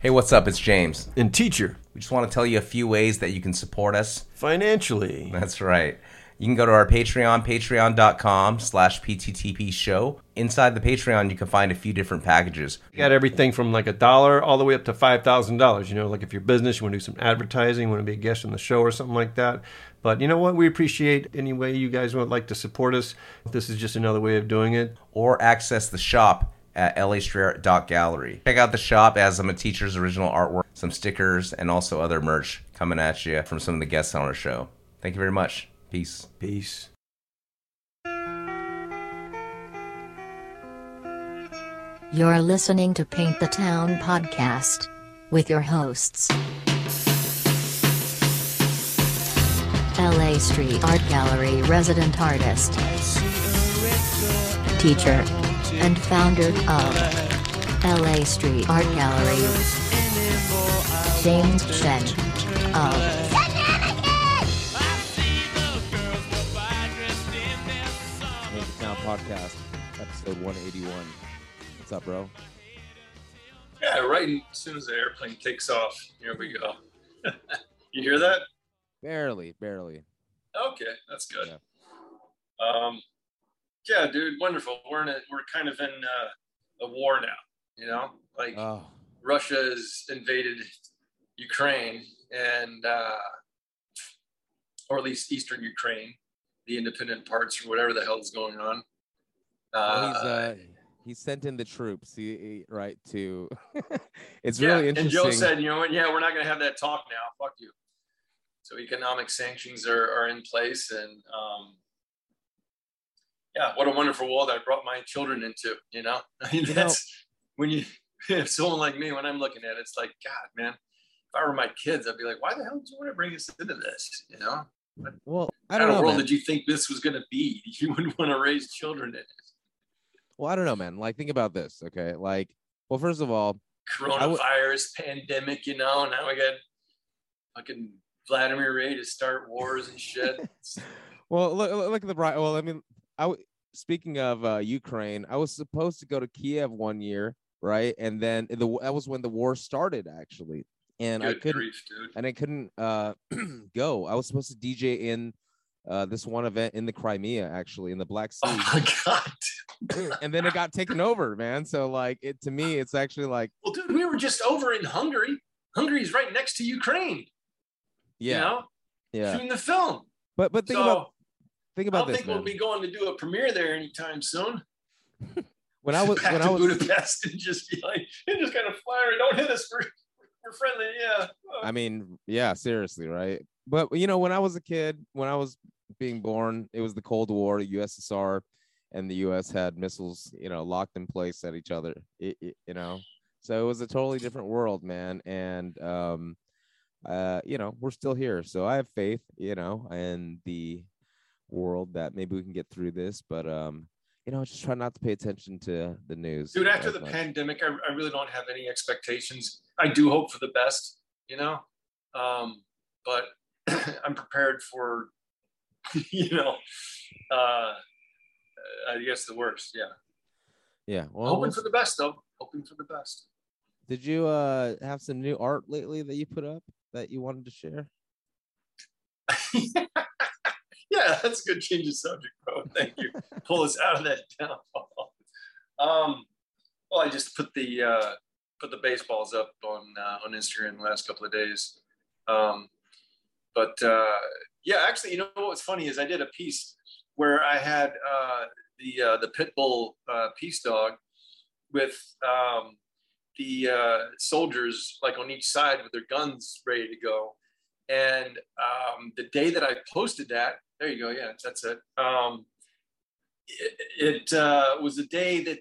Hey, what's up? It's James. And teacher, We just want to tell you a few ways that you can support us. financially. That's right. You can go to our Patreon, patreon.com slash PTTP show. Inside the Patreon, you can find a few different packages. You got everything from like a dollar all the way up to five thousand dollars. You know, like if you're business, you want to do some advertising, you want to be a guest on the show or something like that. But you know what? We appreciate any way you guys would like to support us. This is just another way of doing it. or access the shop at lastrayer.gallery. Check out the shop as some of Teacher's original artwork, some stickers, and also other merch coming at you from some of the guests on our show. Thank you very much. Peace. Peace. You're listening to Paint the Town podcast with your hosts. LA Street Art Gallery resident artist, teacher, and founder of LA Street Art Gallery, James Chen of Paint the podcast, episode 181. What's up, bro? Yeah, right as soon as the airplane takes off. Here we go. you hear that? Barely, barely. Okay, that's good. Um, yeah, dude, wonderful. We're in a, we're kind of in uh, a war now. You know, like Oh, Russia has invaded Ukraine and uh, or at least eastern Ukraine, the independent parts or whatever the hell is going on. well, Uh, he's uh, he sent in the troops, he, right? To it's yeah, really and interesting. Joe said, you know what? Yeah, we're not going to have that talk now. Fuck you. So economic sanctions are, are in place, and um, yeah, what a wonderful world I brought my children into. You know, I mean, You know- that's when you if someone like me when I'm looking at it, it's like, God, man, if I were my kids, I'd be like, why the hell did you want to bring us into this? You know, well, I don't kind of know, world man. did you think this was going to be? You wouldn't want to raise children in it. Well, I don't know, man. Like, think about this, okay? Like, well, first of all, Coronavirus pandemic, you know. Now we got fucking Vladimir ready to start wars and shit. well, look, look look at the bright. Well, I mean, I w- speaking of uh, Ukraine, I was supposed to go to Kiev one year, right? And then the that was when the war started, actually, and I couldn't. grief, and I couldn't uh, go. I was supposed to DJ in uh, this one event in the Crimea, actually, in the Black Sea, Oh my god. and then it got taken over, man. So like, it to me, it's actually like, Well, dude, we were just over in Hungary. Hungary's right next to Ukraine. yeah, You know, yeah. shooting the film. But but think so about think about this. I don't this, think man. we'll be going to do a premiere there anytime soon. when I was back when to I was, Budapest and just be like, and just kind of fire. Don't hit us. We're, we're friendly. Yeah. I mean, yeah, seriously, right? But you know, when I was a kid, when I was being born, it was the Cold War, the USSR, and the U.S. had missiles, you know, locked in place at each other. It, it- you know, so it was a totally different world, man. And um, uh, you know, we're still here, so I have faith, you know, and the world that maybe we can get through this. But um, you know, just try not to pay attention to the news. Dude, after the much. pandemic, I, I really don't have any expectations. I do hope for the best, you know, um, but I'm prepared for, you know, uh, I guess the worst. Yeah. yeah. Well, Hoping for the best, though. Hoping for the best. Did you uh have some new art lately that you put up that you wanted to share? yeah, that's a good change of subject, bro. Thank you. Pull us out of that downfall. Um, well, I just put the uh, put the baseballs up on uh, on Instagram the last couple of days. Um, but uh, yeah, actually, you know what's funny is I did a piece where I had uh, the uh, the pit bull uh, peace dog with um, the uh, soldiers like on each side with their guns ready to go. And um, the day that I posted that, there you go, yeah, that's it. Um, it it uh, was a day that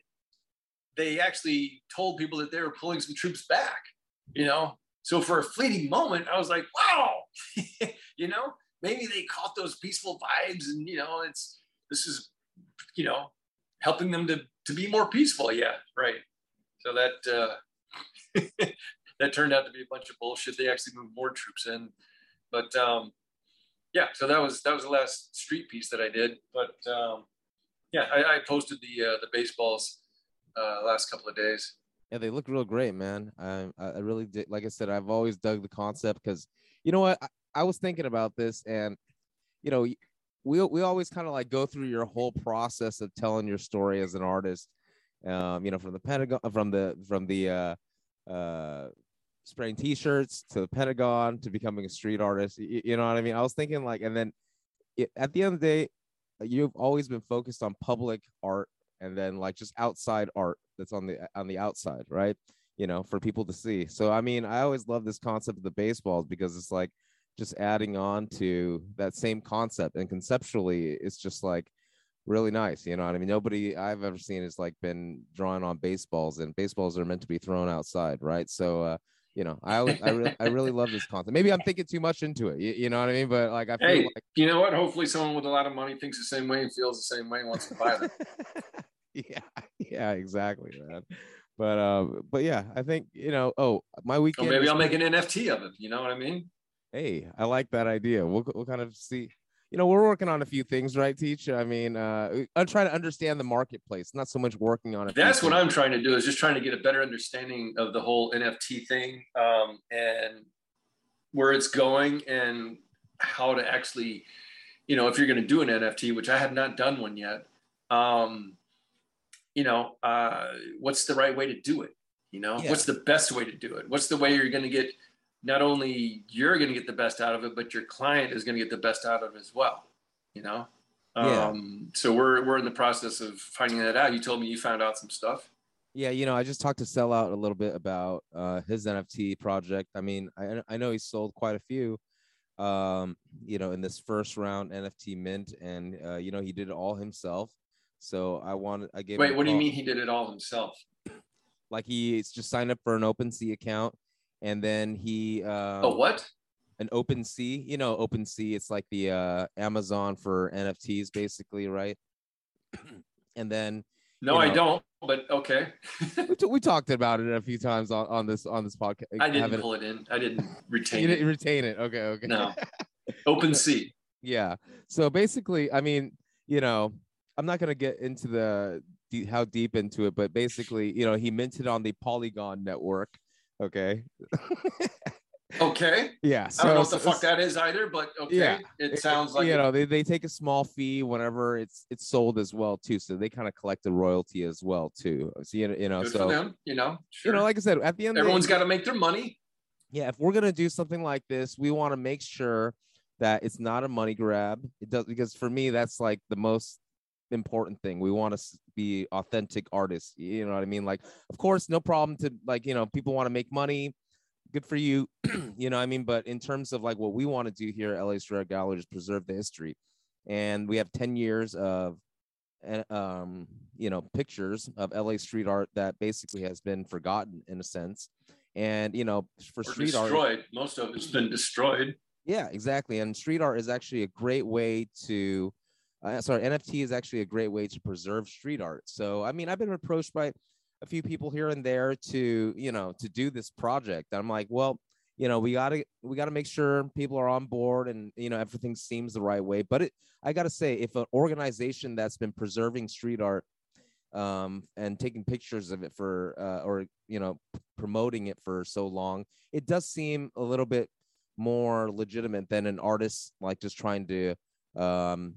they actually told people that they were pulling some troops back. You know, so for a fleeting moment, I was like, wow, you know, maybe they caught those peaceful vibes, and you know, it's this is, you know, helping them to to be more peaceful. Yeah, right. So that uh, that turned out to be a bunch of bullshit. They actually moved more troops in, but um, yeah. So that was that was the last street piece that I did. But um, yeah, I, I posted the uh, the baseballs uh, last couple of days. Yeah, they look real great, man. I I really did. Like I said, I've always dug the concept because you know what? I, I was thinking about this, and you know, we we always kind of like go through your whole process of telling your story as an artist. Um, you know, from the Pentagon, from the from the uh, uh, spraying T-shirts to the Pentagon to becoming a street artist. You, you know what I mean? I was thinking like, and then it, at the end of the day, you've always been focused on public art and then like just outside art that's on the on the outside, right? You know, for people to see. So I mean, I always love this concept of the baseballs because it's like just adding on to that same concept and conceptually it's just like really nice you know what i mean nobody i've ever seen has like been drawing on baseballs and baseballs are meant to be thrown outside right so uh you know i I, really, I really love this concept maybe i'm thinking too much into it you, you know what i mean but like i feel Hey, like you know what? Hopefully, someone with a lot of money thinks the same way and feels the same way and wants to buy them. yeah yeah exactly man but um but yeah i think you know oh my weekend maybe I'll make an NFT of it. You know what I mean? Hey, I like that idea. We'll, we'll kind of see. You know, we're working on a few things, right, Teach? I mean, uh, I'm trying to understand the marketplace, not so much working on it. That's what I'm trying to do is just trying to get a better understanding of the whole NFT thing um, and where it's going and how to actually, you know, if you're going to do an NFT, which I have not done one yet, um, you know, uh, what's the right way to do it? You know, Yeah. what's the best way to do it? What's the way you're going to get not only you're going to get the best out of it, but your client is going to get the best out of it as well. You know, Yeah. um, so we're we're in the process of finding that out. You told me you found out some stuff. Yeah, you know, I just talked to Sellout a little bit about uh, his NFT project. I mean, I, I know he sold quite a few, um, you know, in this first round NFT mint, and uh, you know, he did it all himself. So I wanted, I gave. Wait, what do you mean he did it all himself? Like he just signed up for an OpenSea account, and then he. Um, oh, what? an open sea you know open sea it's like the uh amazon for nfts basically right and then No, you I don't. But okay, we, t- we talked about it a few times on, on this on this podcast I didn't pull it in. I didn't you retain didn't it. retain it okay okay No, open sea. yeah so basically i mean you know i'm not going to get into the how deep into it but basically you know he minted on the polygon network okay Okay, yeah So, I don't know what the fuck that is either, but okay, Yeah. it sounds like you know they, they take a small fee whenever it's it's sold as well too so they kind of collect a royalty as well too so you know, you know good so them. You know, you know like i said at the end everyone's got to make their money. yeah if we're gonna do something like this we want to make sure that it's not a money grab it does because for me that's like the most important thing we want to be authentic artists you know what i mean like of course no problem to like you know people want to make money good for you you know what i mean but in terms of like what we want to do here at la street Art gallery is preserve the history and we have 10 years of uh, um you know pictures of la street art that basically has been forgotten in a sense and you know for Or street art destroyed. Most of it's been destroyed. yeah, exactly. And street art is actually a great way to, uh, sorry, NFT is actually a great way to preserve street art. So, I mean, I've been approached by a few people here and there to, you know, to do this project. I'm like, well, you know, we gotta we gotta make sure people are on board and you know everything seems the right way. But it, I gotta say, if an organization that's been preserving street art um, and taking pictures of it for uh, or you know promoting it for so long, it does seem a little bit more legitimate than an artist like just trying to um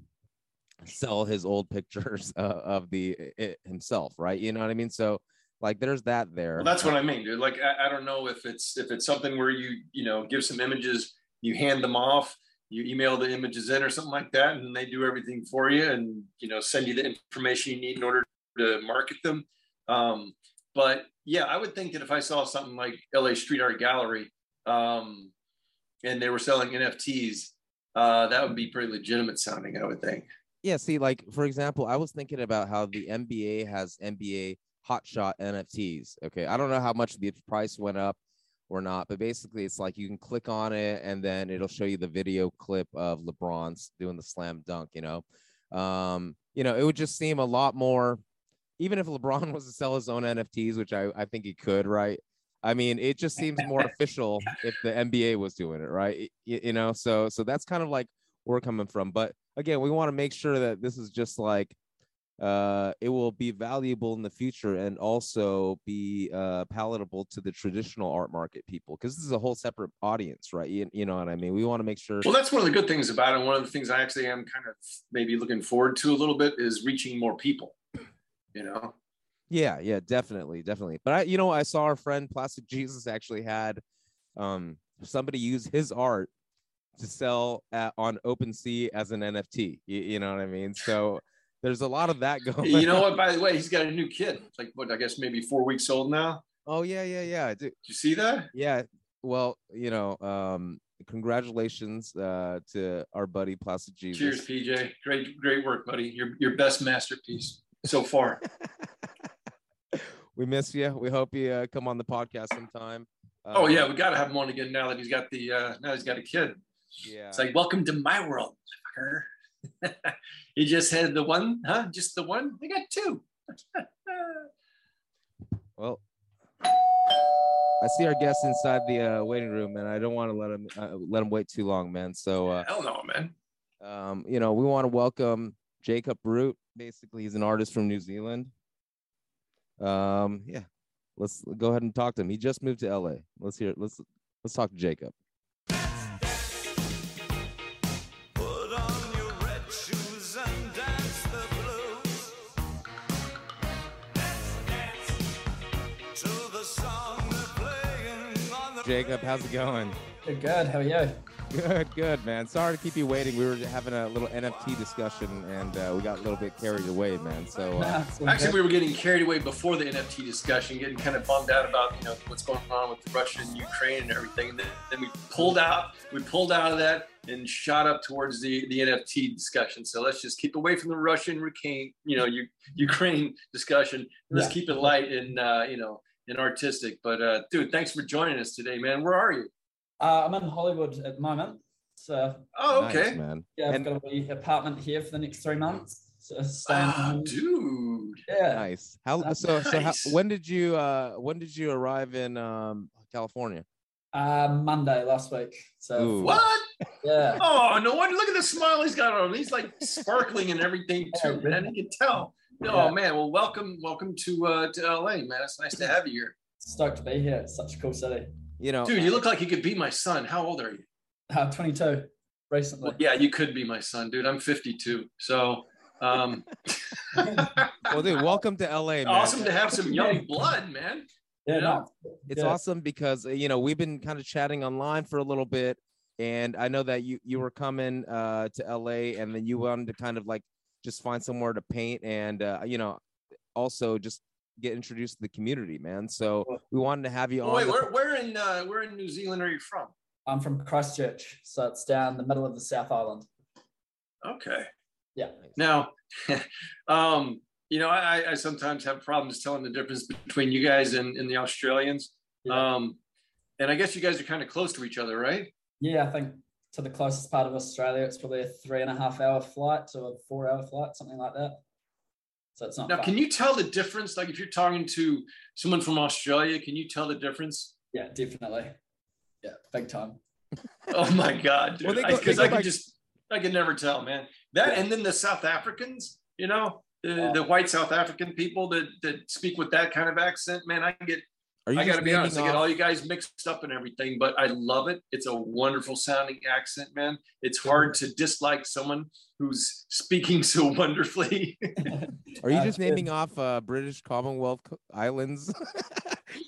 sell his old pictures uh, of the it himself right you know what i mean so like there's that there Well, that's what I mean, dude. Like, I, I don't know if it's if it's something where you you know give some images, you hand them off, you email the images in or something like that, and they do everything for you, and you know send you the information you need in order to market them. Um, but yeah, I would think that if I saw something like LA Street Art Gallery, um, and they were selling NFTs, uh, that would be pretty legitimate sounding. I would think. Yeah see like for example i was thinking about how the nba has nba Top Shot nfts okay? I don't know how much the price went up or not but basically it's like you can click on it and then it'll show you the video clip of lebron's doing the slam dunk you know? Um you know it would just seem a lot more even if lebron was to sell his own nfts which i, I think he could right? I mean it just seems more official if the nba was doing it right? You, you know so so that's kind of like where we're coming from but again we want to make sure that this is just like uh, it will be valuable in the future and also be uh, palatable to the traditional art market people because this is a whole separate audience, right? You, you know what I mean? We want to make sure. Well, that's one of the good things about it. And One of the things I actually am kind of maybe looking forward to a little bit is reaching more people. You know. Yeah, yeah, definitely, definitely. But I, you know, I saw our friend Plastic Jesus actually had um, somebody use his art to sell at, on OpenSea as an NFT. You, you know what I mean? So there's a lot of that going. You know what? By the way, he's got a new kid. Like what? I guess maybe four weeks old now. Oh yeah, yeah, yeah. Dude. Did you see that? Yeah. Well, you know, um, congratulations uh, to our buddy Plastic Jesus. Cheers, PJ. Great, great work, buddy. Your your best masterpiece so far. we miss you. We hope you uh, come on the podcast sometime. Uh, oh yeah, we got to have him on again now that he's got the uh, now he's got a kid. Yeah. It's like welcome to my world, fucker. you just had the one, huh? Just the one. I got two. well, I see our guests inside the uh, waiting room, and I don't want to let them uh, let them wait too long, man. So uh, hell no, man. Um, you know, we want to welcome Jacob Root. Basically, he's an artist from New Zealand. Um, yeah, let's go ahead and talk to him. He just moved to LA. Let's hear. Let's let's talk to Jacob. Jacob, how's it going? Good, good. How are you? Good, good, man. Sorry to keep you waiting. We were having a little NFT discussion, and uh, we got a little bit carried away, man. So uh, actually, we were getting carried away before the NFT discussion, getting kind of bummed out about you know what's going on with Russia and Ukraine and everything. And then, then we pulled out, we pulled out of that and shot up towards the the NFT discussion. So let's just keep away from the Russian, Ukraine, you know, Ukraine discussion. Let's yeah. keep it light and uh, you know and artistic. But uh, dude, thanks for joining us today, man. Where are you? Uh, I'm in Hollywood at the moment. So oh, okay, nice, man. Yeah, I've and, got a apartment here for the next three months. So oh, dude. Yeah. Nice. How so? Nice. So how, when did you uh when did you arrive in um California? Uh, Monday last week. So Ooh. what? Yeah. Oh no wonder! Look at the smile he's got on. He's like sparkling and everything too, yeah, man. You can tell. Oh yeah. man, well welcome, welcome to uh to LA, man. It's nice to have you here. Stoked to be here. It's such a cool city you know, dude, you look like you could be my son. How old are you? I'm 22 recently. Well, yeah, you could be my son, dude. I'm 52. So, um, well, dude, welcome to LA. Man. Awesome to have some young blood, man. Yeah, you know? it's yeah. awesome because you know we've been kind of chatting online for a little bit, and I know that you you were coming uh, to LA, and then you wanted to kind of like just find somewhere to paint, and uh, you know, also just get introduced to the community, man. So we wanted to have you oh, on. Wait, where, where in uh, where in New Zealand are you from? I'm from Christchurch, so it's down the middle of the South Island. Okay. Yeah. Now, um, you know, I, I sometimes have problems telling the difference between you guys and, and the Australians. Yeah. Um, and I guess you guys are kind of close to each other, right? Yeah, I think to the closest part of Australia, it's probably a three and a half hour flight to a four hour flight, something like that. So it's not. Now, fun. can you tell the difference? Like if you're talking to someone from Australia, can you tell the difference? Yeah, definitely. Yeah, big time. oh my god, because well, I, I could just I can never tell, man. That yeah. and then the South Africans, you know, the, the white South African people that that speak with that kind of accent, man, I get I got to be honest, off? I get all you guys mixed up and everything, but I love it. It's a wonderful sounding accent, man. It's hard to dislike someone who's speaking so wonderfully. Are you just naming off uh, British Commonwealth islands?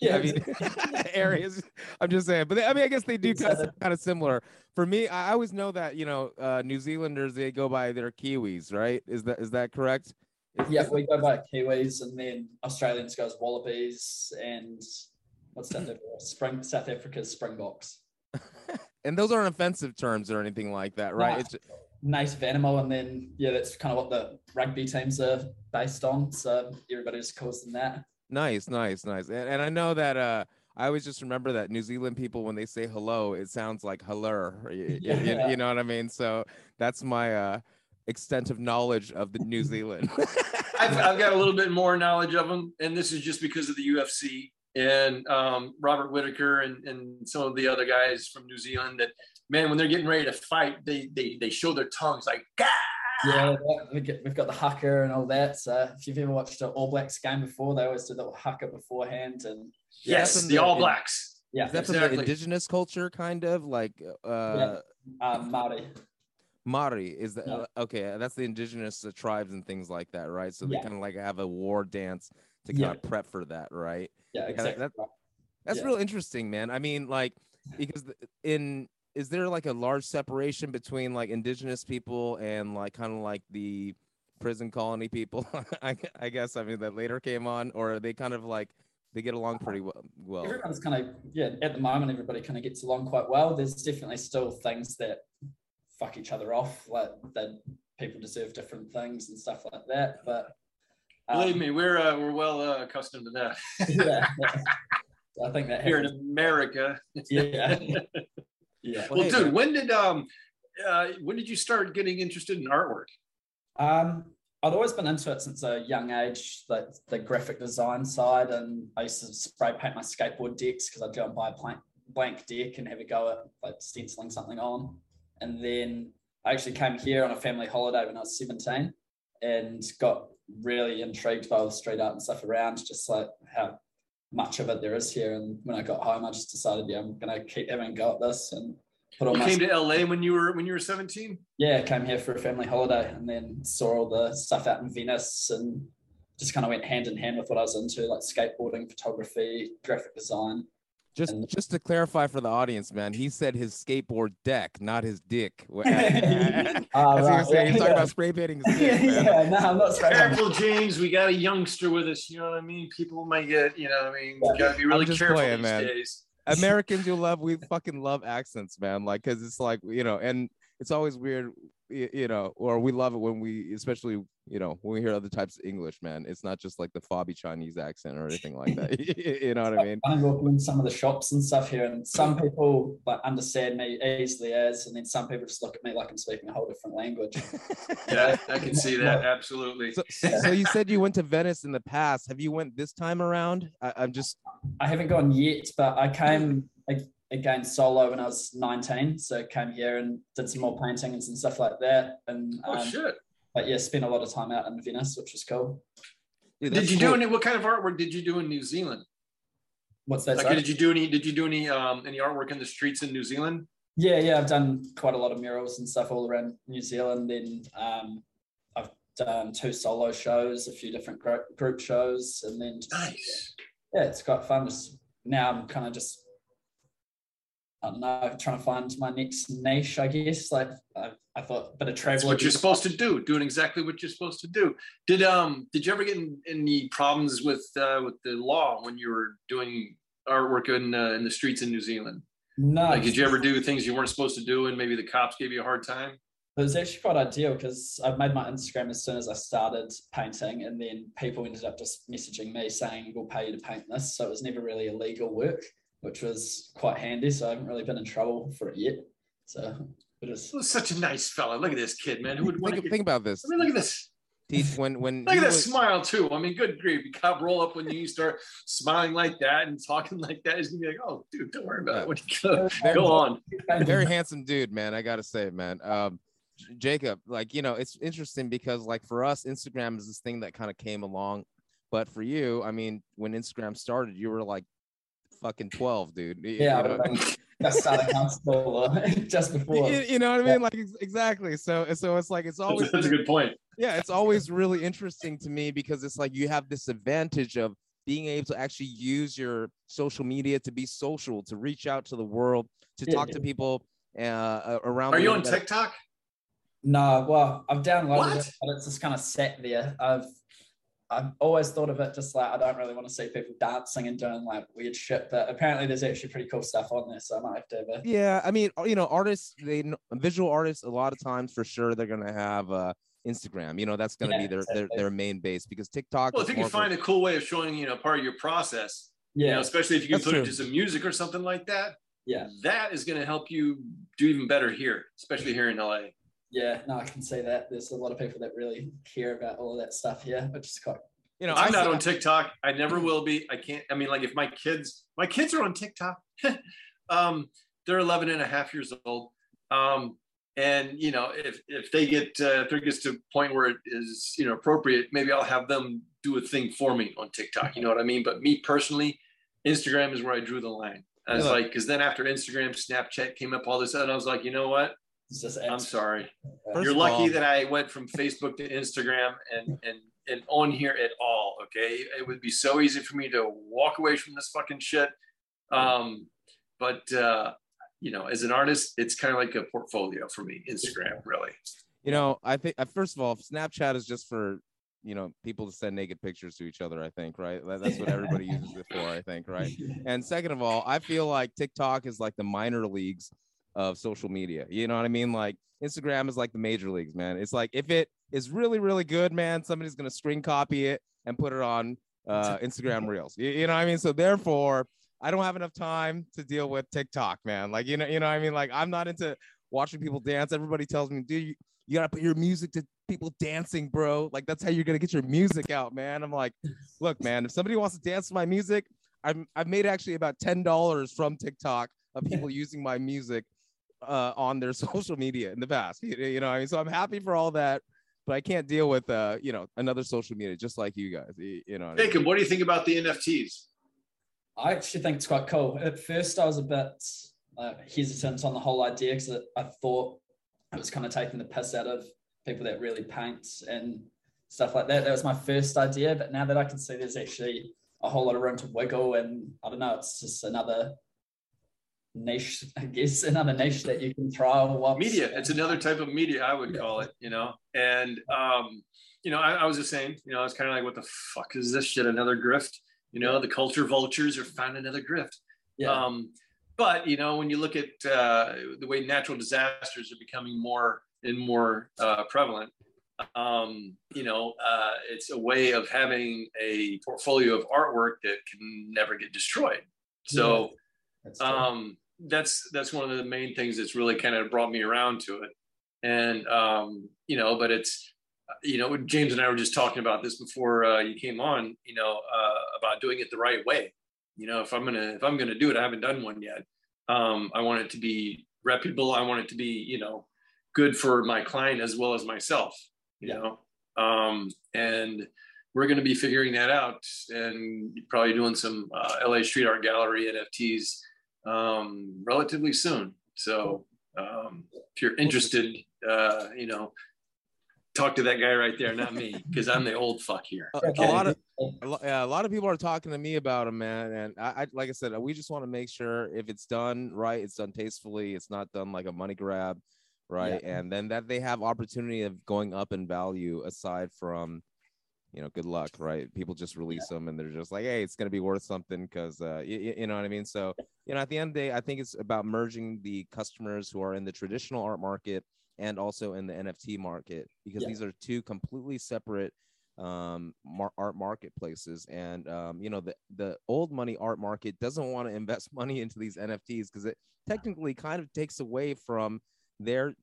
yeah, I mean areas. I'm just saying, but they, I mean, I guess they do kind of, kind of similar. For me, I always know that you know uh, New Zealanders they go by their Kiwis, right? Is that is that correct? Yeah, we go by Kiwis, and then Australians goes Wallabies, and what's that? Spring South Africa's Springboks. and those aren't offensive terms or anything like that, right? it's native animal, and then yeah, that's kind of what the rugby teams are based on. So everybody just calls them that. Nice, nice, nice. And, and I know that uh, I always just remember that New Zealand people when they say hello, it sounds like hello. You, yeah. you, you know what I mean? So that's my uh, extent of knowledge of the New Zealand. I've, I've got a little bit more knowledge of them, and this is just because of the UFC and um, Robert Whitaker and, and some of the other guys from New Zealand that man when they're getting ready to fight they they, they show their tongues like Gah! Yeah, we get, we've got the haka and all that. So if you've ever watched an All Blacks game before, they always do the haka beforehand. And Yes, from the the- All Blacks. yeah, that's that Exactly. the indigenous culture, kind of like uh, um, Maori. Mari? Is that Yeah. okay? That's the indigenous uh, tribes and things like that, right? So they Yeah. kind of like have a war dance to kind Yeah. of prep for that, right? Yeah, exactly. that- That's real interesting, man. I mean, like, because in is there like a large separation between like indigenous people and like kind of like the prison colony people? I, I guess I mean that later came on, or they kind of like they get along pretty well? well? Everyone's kind of yeah. At the moment, everybody kind of gets along quite well. There's definitely still things that fuck each other off, like that people deserve different things and stuff like that. But um, Believe me, we're uh, we're well uh, accustomed to that yeah. I think that here in. America. Yeah, yeah. Well, hey, dude, man. when did um uh, when did you start getting interested in artwork? Um, I'd always been into it since a young age, like the graphic design side, and I used to spray paint my skateboard decks because I'd go and buy a blank, blank deck and have a go at like stenciling something on. And then I actually came here on a family holiday when I was 17 and got really intrigued by all the street art and stuff around, just like how much of it there is here. And when I got home, I just decided, yeah, I'm gonna keep having a go at this and put all You my came to LA when you were when you were 17? yeah, came here for a family holiday and then saw all the stuff out in Venice and just kind of went hand in hand with what I was into, like skateboarding, photography, graphic design. Just And- just to clarify for the audience, man, he said his skateboard deck, not his dick. As he was right, saying, he's yeah, talking about spray painting his yeah, man. no, I'm not spraying. Careful, James. We got a youngster with us. You know what I mean? People might get. You know what I mean? We gotta be really careful playing, these man. days. Americans, you love, we fucking love accents, man. Like, cause it's like, you know, and it's always weird, y- you know, or we love it when we, especially, you know, when we hear other types of English, man. It's not just like the fobby Chinese accent or anything like that. you know what I mean? I walk in some of the shops and stuff here, and some people like understand me easily as, and then some people just look at me like I'm speaking a whole different language. Yeah, I can see that. Absolutely. So, so you said you went to Venice in the past. Have you went this time around? I, I'm just, I haven't gone yet, but I came ag- again solo when I was 19. So came here and did some more painting and some stuff like that. And Oh um, shit! but yeah, spent a lot of time out in Venice, which was cool. dude, Did you cool. do any? What kind of artwork did you do in New Zealand? What's that? Like, sorry? did you do any? Did you do any um any artwork in the streets in New Zealand? Yeah, yeah, I've done quite a lot of murals and stuff all around New Zealand. Then um, I've done two solo shows, a few different group, group shows, and then just- Nice. yeah, it's quite fun. Just now I'm kind of just I don't know, trying to find my next niche, I guess. Like I, I thought, a bit travel. That's what you're supposed to do. Doing exactly what you're supposed to do. Did um did you ever get in, any problems with uh, with the law when you were doing artwork in uh, in the streets in New Zealand? No, Like, did you ever do things you weren't supposed to do, and maybe the cops gave you a hard time? It was actually quite ideal because I made my Instagram as soon as I started painting, and then people ended up just messaging me saying, We'll pay you to paint this. So it was never really illegal work, which was quite handy. So I haven't really been in trouble for it yet. So it is. Was such a nice fella. Look at this kid, man. Who would Think, get... think about this. I mean, look at this. Teach when when Look at that was- smile too. I mean, good grief. You cop roll up when you start smiling like that and talking like that. Is gonna be like, "Oh, dude, don't worry about it. What you go, go on." very handsome dude, man. I gotta say, man. Um, Jacob, like you know, it's interesting because like for us, Instagram is this thing that kind of came along, but for you, I mean, when Instagram started, you were like fucking twelve, dude. Yeah, you know? have been just starting high school uh, just before. You, you know what I mean? Like exactly. So so it's like it's always That's a good point. yeah, it's always really interesting to me because it's like you have this advantage of being able to actually use your social media to be social, to reach out to the world, to Yeah. talk to people uh, around. Are the you on that- TikTok? No, well, I've downloaded What? it, but it's just kind of sat there. I've I've always thought of it just like I don't really want to see people dancing and doing like weird shit, but apparently there's actually pretty cool stuff on there, so I might have to have a Yeah, I mean, you know, artists, they visual artists, a lot of times for sure they're gonna have uh Instagram. You know, that's gonna Yeah, be their, their exactly. their main base because TikTok. Well, is if you can of a- find a cool way of showing, you know, part of your process, you know, yeah, especially if you can That's put it to some music or something like that, yeah, that is going to help you do even better here, especially here in LA. Yeah. No, I can see that. There's a lot of people that really care about all of that stuff here, which is quite you know, I'm not on TikTok. I never will be. I can't. I mean, like if my kids, my kids are on TikTok. um, they're 11 and a half years old. Um, and you know if if they get uh, if it gets to a point where it is you know appropriate maybe i'll have them do a thing for me on tiktok you know what i mean but me personally instagram is where i drew the line i was Yeah. like because then after instagram snapchat came up all this and i was like you know what It's just i'm sorry First you're lucky all- that i went from facebook to instagram and and and on here at all okay it would be so easy for me to walk away from this fucking shit um but uh you know as an artist it's kind of like a portfolio for me instagram really You know, I think uh, first of all, Snapchat is just for you know people to send naked pictures to each other. I think, right? That's what everybody uses it for. I think, right? And second of all, I feel like TikTok is like the minor leagues of social media. You know what I mean? Like Instagram is like the major leagues, man. It's like if it is really, really good, man, somebody's gonna screen copy it and put it on uh, Instagram Reels. You, you know what I mean? So therefore, I don't have enough time to deal with TikTok, man. Like you know, you know what I mean? Like I'm not into watching people dance. Everybody tells me, dude, you, you gotta put your music to people dancing, bro. Like that's how you're gonna get your music out, man. I'm like, look, man, if somebody wants to dance to my music, I'm I've made actually about ten dollars from TikTok of people using my music uh, on their social media in the past. You, you know, what I mean, so I'm happy for all that, but I can't deal with uh, you know, another social media just like you guys. You, you know, what I mean? Jacob, what do you think about the nfts I actually think it's quite cool. At first, I was a bit uh, hesitant on the whole idea because I thought it was kind of taking the piss out of people that really paint and stuff like that. That was my first idea. But now that I can see there's actually a whole lot of room to wiggle, and I don't know, it's just another niche, I guess, another niche that you can trial. What's, media it's another type of media i would Yeah. call it you know? And um you know I, I was the same you know i was kind of like what the fuck is this shit? Another grift? You know the culture vultures are found another grift. Yeah, um but you know when you look at uh, the way natural disasters are becoming more and more uh, prevalent um you know uh, it's a way of having a portfolio of artwork that can never get destroyed. So um, that's that's one of the main things that's really kind of brought me around to it. And um, you know but it's you know james and i were just talking about this before uh, you came on you know uh, about doing it the right way. You know if i'm gonna if i'm gonna do it i haven't done one yet. Um, i want it to be reputable. I want it to be you know good for my client as well as myself you Yeah. know? Um, and we're going to be figuring that out and probably doing some uh, la street art gallery nfts um, relatively soon. So um, if you're interested, uh, you know, talk to that guy right there, not me, because I'm the old fuck here. a, Okay. a lot of a lo- yeah, a lot of people are talking to me about them, man. And I, I like I said, we just want to make sure if it's done right, it's done tastefully, it's not done like a money grab, right? And then that they have opportunity of going up in value aside from, you know, good luck, right? People just release them and they're just like, hey, it's gonna be worth something because uh, you, you know what I mean. So you know, at the end of the day, I think it's about merging the customers who are in the traditional art market and also in the NFT market because Yeah. these are two completely separate um mar- art marketplaces and um you know the the old money art market doesn't want to invest money into these nfts because it technically kind of takes away from their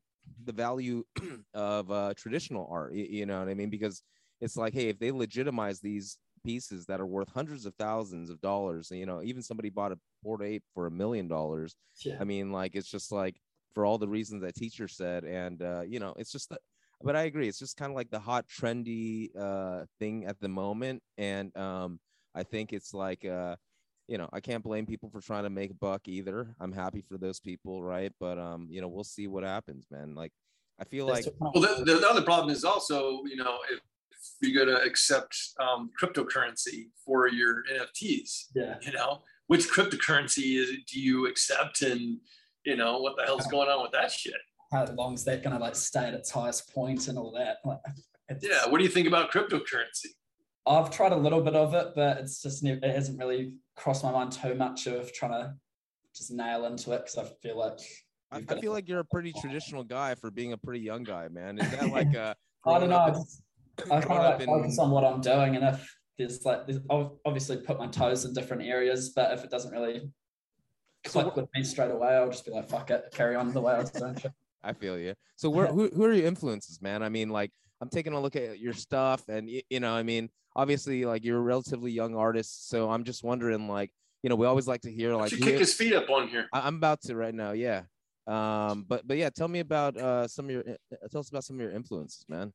the value of uh traditional art you, you know what i mean because it's like hey if they legitimize these pieces that are worth hundreds of thousands of dollars you know even somebody bought a Bored Ape for a million dollars. I mean, like it's just like for all the reasons that teacher said, and uh, you know, it's just. that- But I agree, it's just kind of like the hot, trendy uh, thing at the moment, and um, I think it's like, uh, you know, I can't blame people for trying to make a buck either. I'm happy for those people, right? But um, you know, we'll see what happens, man. Like, I feel like That's what- Well, the, the other problem is also, you know, if, if you're going to accept um, cryptocurrency for your NFTs, yeah. you know, which cryptocurrency is, do you accept, and you know what the hell's going on with that shit? How long is that going to like stay at its highest point and all that? Like, Yeah, what do you think about cryptocurrency? I've tried a little bit of it, but it's just never, it hasn't really crossed my mind too much of trying to just nail into it because I feel like I, I feel like you're a pretty traditional guy for being a pretty young guy, man. Is that like uh I don't know. I, just, I kind growing of up like in- focus on what I'm doing, and if there's like, there's, I'll obviously put my toes in different areas, but if it doesn't really So click with me straight away, I'll just be like, fuck it, carry on the way I was doing shit. I feel you. So where who, who are your influences, man? I mean, like I'm taking a look at your stuff, and you know, I mean, obviously, like you're a relatively young artist, so I'm just wondering, like, you know, we always like to hear like you kick his feet up on here. I- I'm about to right now, yeah. Um, but but yeah, tell me about uh some of your uh, tell us about some of your influences, man.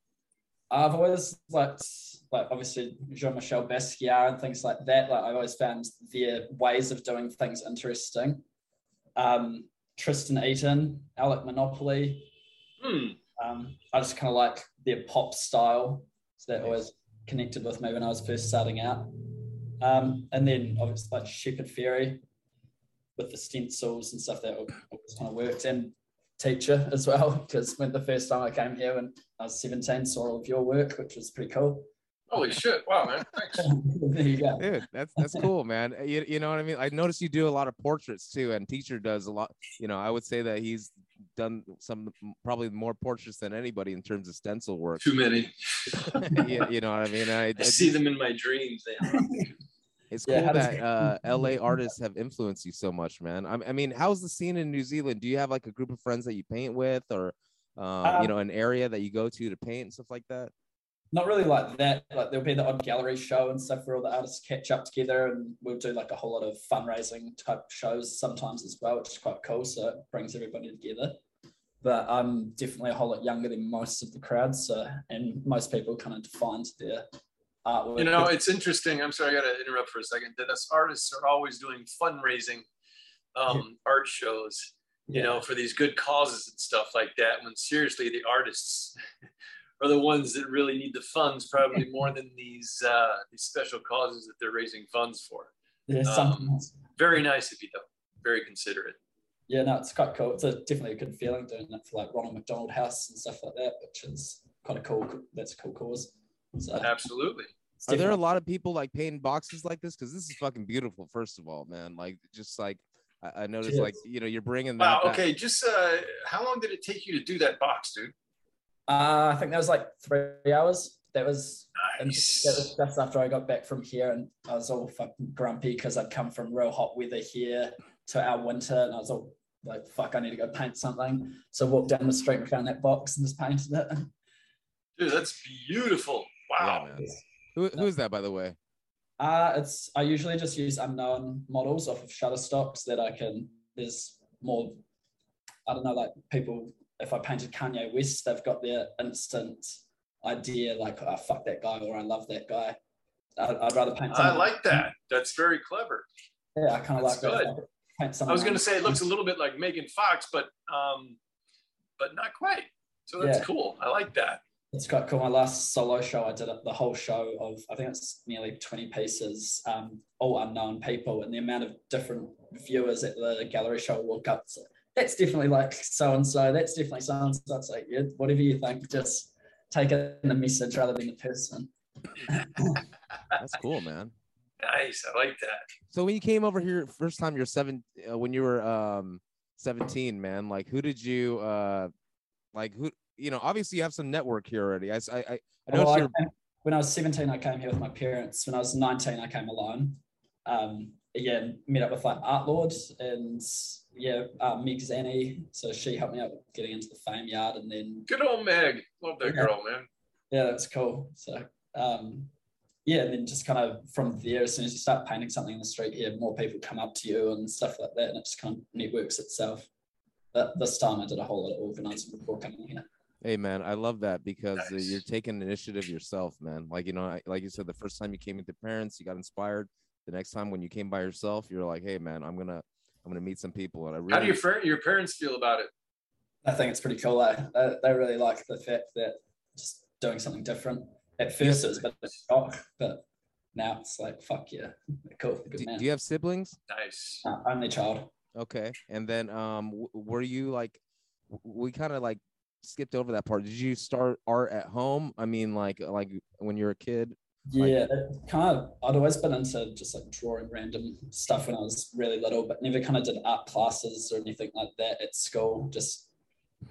I've always liked, like, obviously Jean Michel Basquiat and things like that. Like, I've always found their ways of doing things interesting. Um, Tristan Eaton, Alec Monopoly. Hmm. Um, I just kind of like their pop style. So that always connected with me when I was first starting out. Um, and then obviously like Shepard Fairey with the stencils and stuff that always kind of worked. And teacher as well, because when the first time I came here when I was 17, saw all of your work, which was pretty cool. Holy shit! Wow, man. Thanks. there you go. Dude, that's that's cool, man. Eh, you, you know what I mean? I noticed you do a lot of portraits too, and teacher does a lot. You know, I would say that he's done some probably more portraits than anybody in terms of stencil work. Too many. you, you know what I mean? I, I see them in my dreams. It's Yeah, cool that uh, LA artists have influenced you so much, man. I, I mean, how's the scene in New Zealand? Do you have like a group of friends that you paint with, or uh, you Um, know, an area that you go to to paint and stuff like that? Not really like that. Like there'll be the odd gallery show and stuff where all the artists catch up together and we'll do like a whole lot of fundraising type shows sometimes as well, which is quite cool. So it brings everybody together. But I'm definitely a whole lot younger than most of the crowd. So and most people kind of defined their. You know, it's interesting. I'm sorry, I got to interrupt for a second. That us artists are always doing fundraising um, art shows, you know, for these good causes and stuff like that. When seriously, the artists are the ones that really need the funds, probably more than these uh, these special causes that they're raising funds for. yeah, um. Very nice of you, though. Very considerate. yeah, no, it's quite cool. It's a definitely a good feeling doing that for like Ronald McDonald House and stuff like that, which is kind of cool. That's a cool cause. So Absolutely. It's Are there a lot of people like painting boxes like this? Because this is fucking beautiful. First of all, man, like just like I, I noticed, Cheers. like you know, you're bringing Wow. that. back- Okay. Just uh, how long did it take you to do that box, dude? Uh, I think that was like three hours. That was, and Nice. that was just after I got back from here, and I was all fucking grumpy because I'd come from real hot weather here to our winter, and I was all like, "Fuck, I need to go paint something." So I walked down the street and found that box and just painted it. Dude, that's beautiful. Wow. Yeah, man. Who, who is that, by the way? Uh, it's I usually just use unknown models off of Shutterstock so that I can. There's more. I don't know, like people. If I painted Kanye West, they've got their instant idea, like "Oh fuck that guy" or "I love that guy." I'd, I'd rather paint. I like that. That's very clever. Yeah, I kind of like That's that. good. I Paint I was going to say it looks a little bit like Megan Fox, but um, but not quite. So that's Yeah. cool. I like that. It's quite cool. My last solo show, I did it, the whole show of I think it's nearly twenty pieces, um, all unknown people, and the amount of different viewers at the gallery show walk up. So that's definitely like so and so. That's definitely so and so. It's like yeah, whatever you think, just take it in the message rather than the person. That's cool, man. Nice. I like that. So when you came over here first time, you're seven. Uh, when you were um 17, man, like who did you uh like who? You know, obviously you have some network here already. I I I, I Well, I came- when I was 17, I came here with my parents. When I was 19, I came alone. Um, again, met up with like Art Lord and yeah, uh, Meg Zanny. So she helped me out with getting into the fame yard. And then, Good old Meg. Love that Yeah. girl, man. yeah, that's cool. So, um, yeah, and then just kind of from there, as soon as you start painting something in the street here, more people come up to you and stuff like that. And it just kind of networks itself. But this time I did a whole lot of organizing before coming here. Hey man, I love that because uh, Nice. you're taking initiative yourself, man. Like you know, I, like you said, the first time you came with your parents, you got inspired. The next time when you came by yourself, you're like, hey man, I'm gonna I'm gonna meet some people, and I really How do your fr- your parents feel about it? I think it's pretty cool. Eh? They, they really like the fact that just doing something different. At first, it was a bit of a shock, but now it's like, fuck yeah, cool, good do, man. do you have siblings? Nice. Uh, only child. Okay, and then um, w- were you like, we kind of like skipped over that part. Did you start art at home? I mean, like like when you're a kid. Yeah, it kind of. I'd always been into just like drawing random stuff when I was really little, but never kind of did art classes or anything like that at school. Just,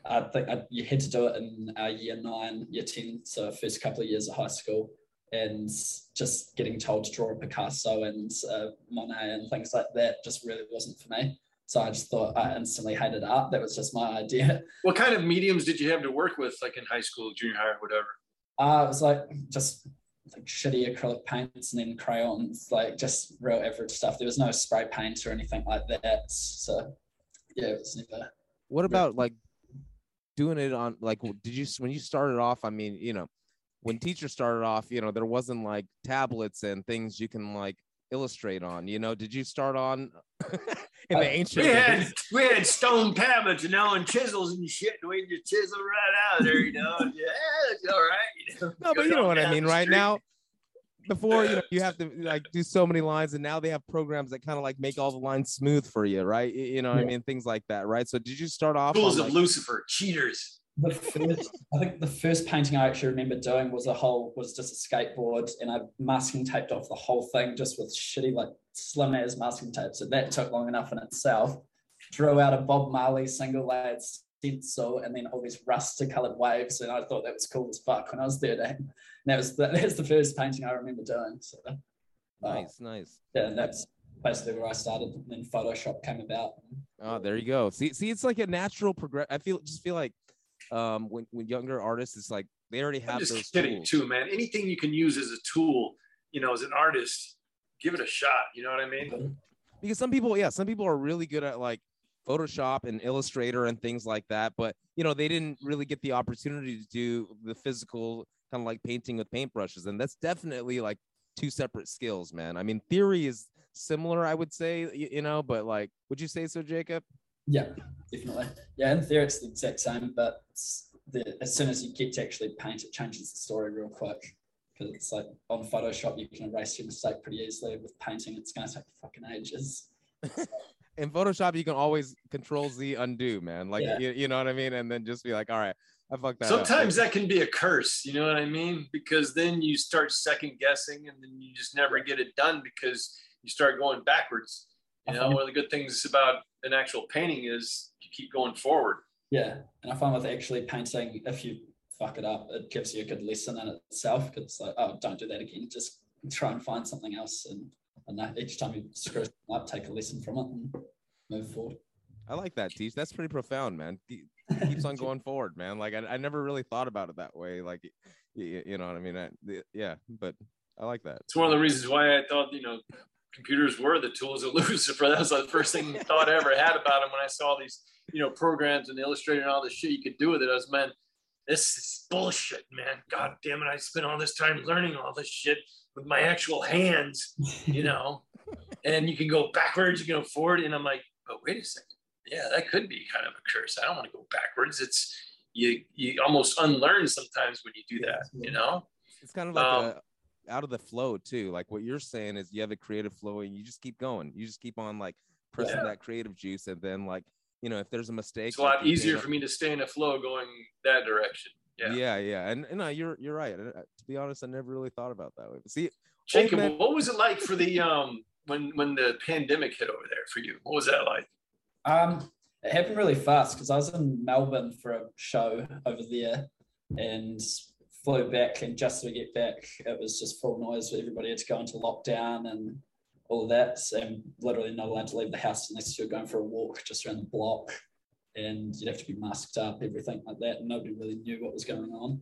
I think I, you had to do it in uh, year nine, year ten, so first couple of years of high school, and just getting told to draw a Picasso and uh, Monet and things like that just really wasn't for me. So I just thought I instantly hated art. That was just my idea. What kind of mediums did you have to work with, like in high school, junior high, or whatever? Uh, it was like just like shitty acrylic paints and then crayons, like just real average stuff. There was no spray paint or anything like that. So yeah, it was never what about like doing it on like did you when you started off i mean you know when teachers started off you know there wasn't like tablets and things you can like illustrate on you know did you start on in the Uh, ancient We had we had stone tablets, you know, and chisels and shit, and we just chisel right out of there, you know. and Yeah, it's all right. You know, no but you know what i mean right street. now before you know you have to like do so many lines and now they have programs that kind of like make all the lines smooth for you right you know what i mean things like that right so did you start off Tools on, of like- Lucifer, cheaters. The first, I think the first painting I actually remember doing was a whole was just a skateboard, and I masking taped off the whole thing just with shitty like slim as masking tape. So that took long enough in itself. Drew out a Bob Marley single layered stencil, and then all these rusty colored waves, and I thought that was cool as fuck when I was thirteen. And that was the, that's the first painting I remember doing. So uh, nice nice yeah, and that's basically where I started. And then Photoshop came about. Oh, there you go. See, see, it's like a natural progress. I feel just feel like um when, when younger artists, it's like they already I'm have just those kidding tools. too, man. Anything you can use as a tool, you know, as an artist, give it a shot. You know what I mean? Because some people, yeah, some people are really good at like Photoshop and Illustrator and things like that, but you know, they didn't really get the opportunity to do the physical kind of like painting with paintbrushes. And that's definitely like two separate skills, man. I mean, theory is similar, I would say, you, you know, but like, would you say so, Jacob? Yeah, definitely. Yeah, in theory it's the exact same, but the, as soon as you get to actually paint, it changes the story real quick. Because it's like on Photoshop, you can erase your mistake pretty easily. With painting, it's going to take fucking ages. in Photoshop, you can always control Z undo, man. Like, Yeah. you, you know what I mean? And then just be like, all right, I fucked that up. Sometimes that can be a curse. You know what I mean? Because then you start second guessing, and then you just never get it done because you start going backwards. You know, one of the good things about an actual painting is you keep going forward. Yeah, and I find with actually painting, if you fuck it up, it gives you a good lesson in itself. Because it's like, oh, don't do that again. Just try and find something else, and and that each time you screw something up, take a lesson from it and move forward. I like that, Teach. That's pretty profound, man. Ke- Keeps on going forward, man. Like, I, I never really thought about it that way. Like, you, you know what I mean? I, the- yeah, but I like that. It's one of the reasons why I thought, you know, computers were the tools of Lucifer. That was the first thing thought I ever had about them when I saw these, you know, programs and Illustrator and all this shit you could do with it. I was, man, this is bullshit, man. God damn it. I spent all this time learning all this shit with my actual hands, you know, and you can go backwards, you can go forward. And I'm like, but wait a second. Yeah, that could be kind of a curse. I don't want to go backwards. It's, you, you almost unlearn sometimes when you do that, you know? It's kind of like Um, a, out of the flow too. Like what you're saying is you have a creative flow and you just keep going. You just keep on like pressing Yeah. that creative juice, and then like you know if there's a mistake, It's a lot easier paint for me to stay in a flow going that direction. Yeah. Yeah, yeah, and, and no, you're you're right. Uh, to be honest, I never really thought about that way. But see, Jacob, man- what was it like for the um when when the pandemic hit over there for you? What was that like? Um, it happened really fast because I was in Melbourne for a show over there and flew back. And just to get back, it was just full noise. Everybody had to go into lockdown and all of that. So literally not allowed to leave the house unless you're going for a walk just around the block. And you'd have to be masked up, everything like that. And nobody really knew what was going on.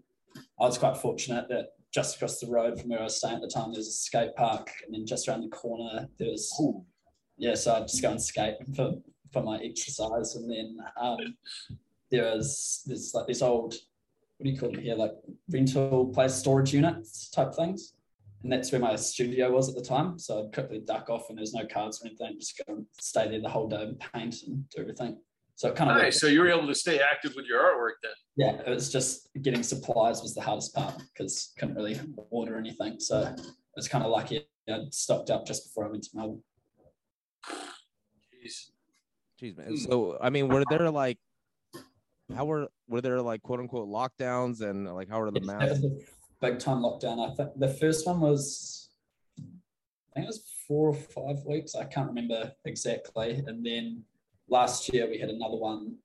I was quite fortunate that just across the road from where I was staying at the time, there was a skate park. And then just around the corner, there was yeah, so I'd just go and skate for, for my exercise. And then um, there was there's like this old, what do you call them here, like rental place storage units type things. And that's where my studio was at the time. So I'd quickly duck off and there's no cards or anything, just go and stay there the whole day and paint and do everything. So it kind of Nice. So you were able to stay active with your artwork then. yeah, it was just getting supplies was the hardest part because couldn't really order anything. So it was kind of lucky I'd stocked up just before I went to Melbourne. Jeez. Jeez, man. Hmm. So I mean, were there like how were were there like quote unquote lockdowns and like how were the masks? big time lockdown. I think the first one was, I think it was four or five weeks. I can't remember exactly. And then last year we had another one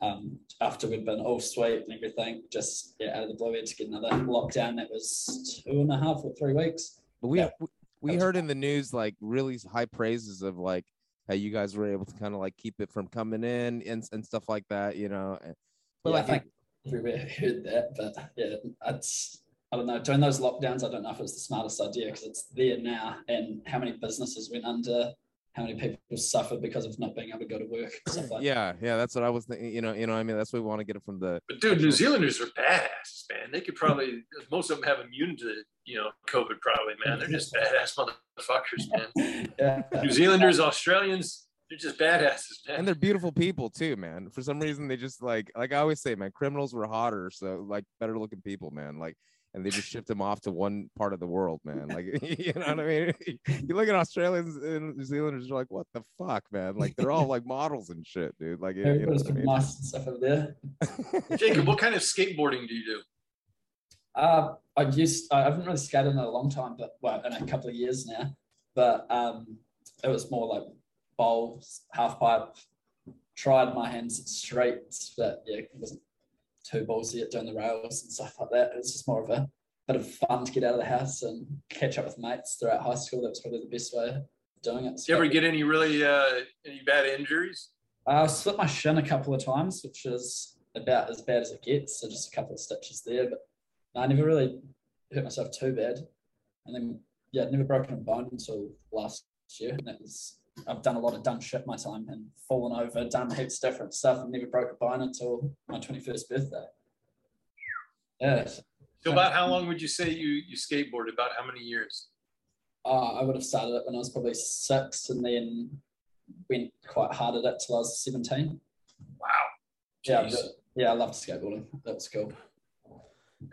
um, after we'd been all sweet and everything. Just yeah, out of the blue, we had to get another lockdown. That was two and a half or three weeks. But we Yeah. we, we heard in the news like really high praises of like how you guys were able to kind of like keep it from coming in and, and stuff like that, you know. Well, But Yeah, I think everywhere heard that, but yeah, it's I don't know. During those lockdowns, I don't know if it was the smartest idea because it's there now, and how many businesses went under how many people suffer because of not being able to go to work. and Stuff like yeah, yeah, that's what I was thinking. You know, you know, I mean, that's what we want to get it from the. But dude, New Zealanders are badass, man. They could probably most of them have immune to you know COVID, probably, man. They're just badass motherfuckers, man. yeah. New Zealanders, Australians, they're just badasses, man. And they're beautiful people too, man. For some reason, they just like, like I always say, man, criminals were hotter, so like better looking people, man. Like, and they just shipped them off to one part of the world, man. Like, you know what I mean? You look at Australians and New Zealanders, you're like, what the fuck, man? Like, they're all like models and shit, dude. Like, you know what I mean? nice stuff over there. Jacob, what kind of skateboarding do you do? Uh, I used I haven't really skated in a long time, but well, in a couple of years now. But um, it was more like bowls, half pipe. Tried my hands at streets, but yeah, it wasn't too ballsy at doing the rails and stuff like that. It was just more of a bit of fun to get out of the house and catch up with mates throughout high school. That was probably the best way of doing it. Do you ever get any really uh, any bad injuries? I slipped my shin a couple of times, which is about as bad as it gets. So just a couple of stitches there, but I never really hurt myself too bad. And then yeah, I'd never broken a bone until last year. And that was I've done a lot of dumb shit my time and fallen over, done heaps of different stuff, and never broke a bone until my twenty first birthday. Yeah, So about how long would you say you you skateboarded? About how many years? uh, I would have started it when I was probably six, and then went quite hard at it till I was seventeen. Wow. Yeah, Jeez. but- yeah, I loved skateboarding. That was cool.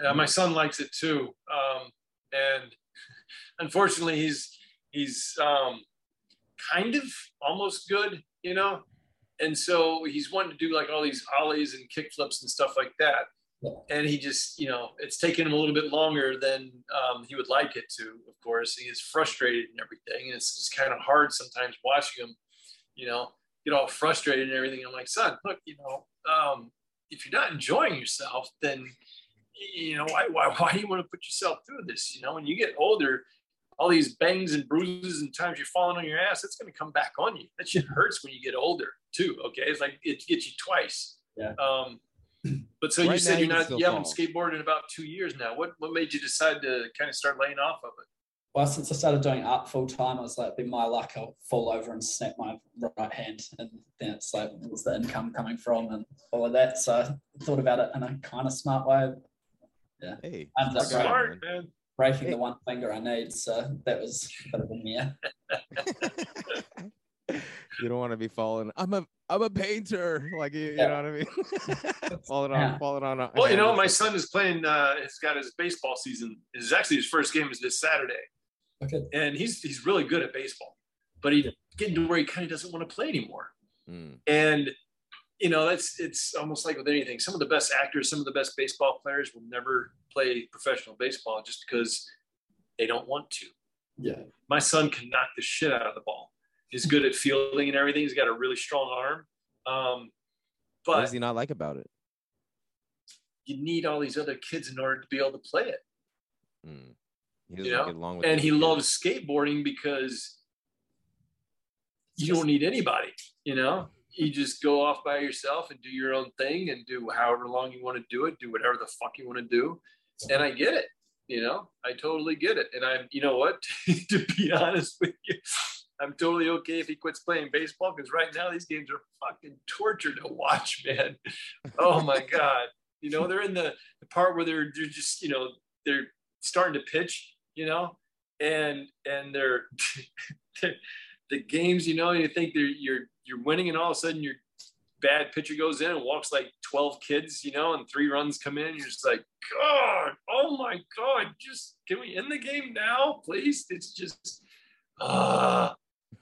Uh, my son likes it too, um, and unfortunately, he's he's um, kind of almost good, you know. And so he's wanting to do like all these ollies and kick flips and stuff like that. And he just, you know, it's taken him a little bit longer than um, he would like it to. Of course, he is frustrated and everything, and it's, it's kind of hard sometimes watching him, you know, get all frustrated and everything. I'm like, son, look, you know, um, if you're not enjoying yourself, then you know why, why why do you want to put yourself through this you know when you get older all these bangs and bruises and times you're falling on your ass it's going to come back on you that shit hurts when you get older too okay it's like it gets you twice Yeah. um but so you said you're not still you haven't skateboarded in about two years now what what made you decide to kind of start laying off of it Well, since I started doing art full time, I was like, be my luck, I'll fall over and snap my right hand. And then it's like, where's the income coming from and all of that. So I thought about it in a kind of smart way, Yeah. Hey, I'm smart guy, smart man. Man breaking the one finger I need. So that was a bit of a mare. you don't want to be falling. I'm a I'm a painter. Like you, you know what I mean? falling on Yeah. falling on. A well you know my son is playing uh he's got his baseball season It's actually his first game is this saturday Okay. and he's he's really good at baseball but he's getting to where he kind of doesn't want to play anymore Mm. and you know that's it's almost like with anything some of the best actors some of the best baseball players will never play professional baseball just because they don't want to Yeah. my son can knock the shit out of the ball he's good at fielding and everything he's got a really strong arm um, What but does he not like about it? you need all these other kids in order to be able to play it Mm. He doesn't know, get along with and he kids. loves skateboarding because you don't need anybody you know you just go off by yourself and do your own thing and do however long you want to do it do whatever the fuck you want to do and i get it you know? I totally get it. And i'm you know what? To be honest with you i'm totally okay if he quits playing baseball because right now these games are fucking torture to watch man. Oh my god. You know they're in the, the part where they're they're just you know they're starting to pitch you know? And and they're, they're the games you know you think they're you're you're winning and all of a sudden your bad pitcher goes in and walks like 12 kids you know and three runs come in you're just like god oh my god just can we end the game now please it's just uh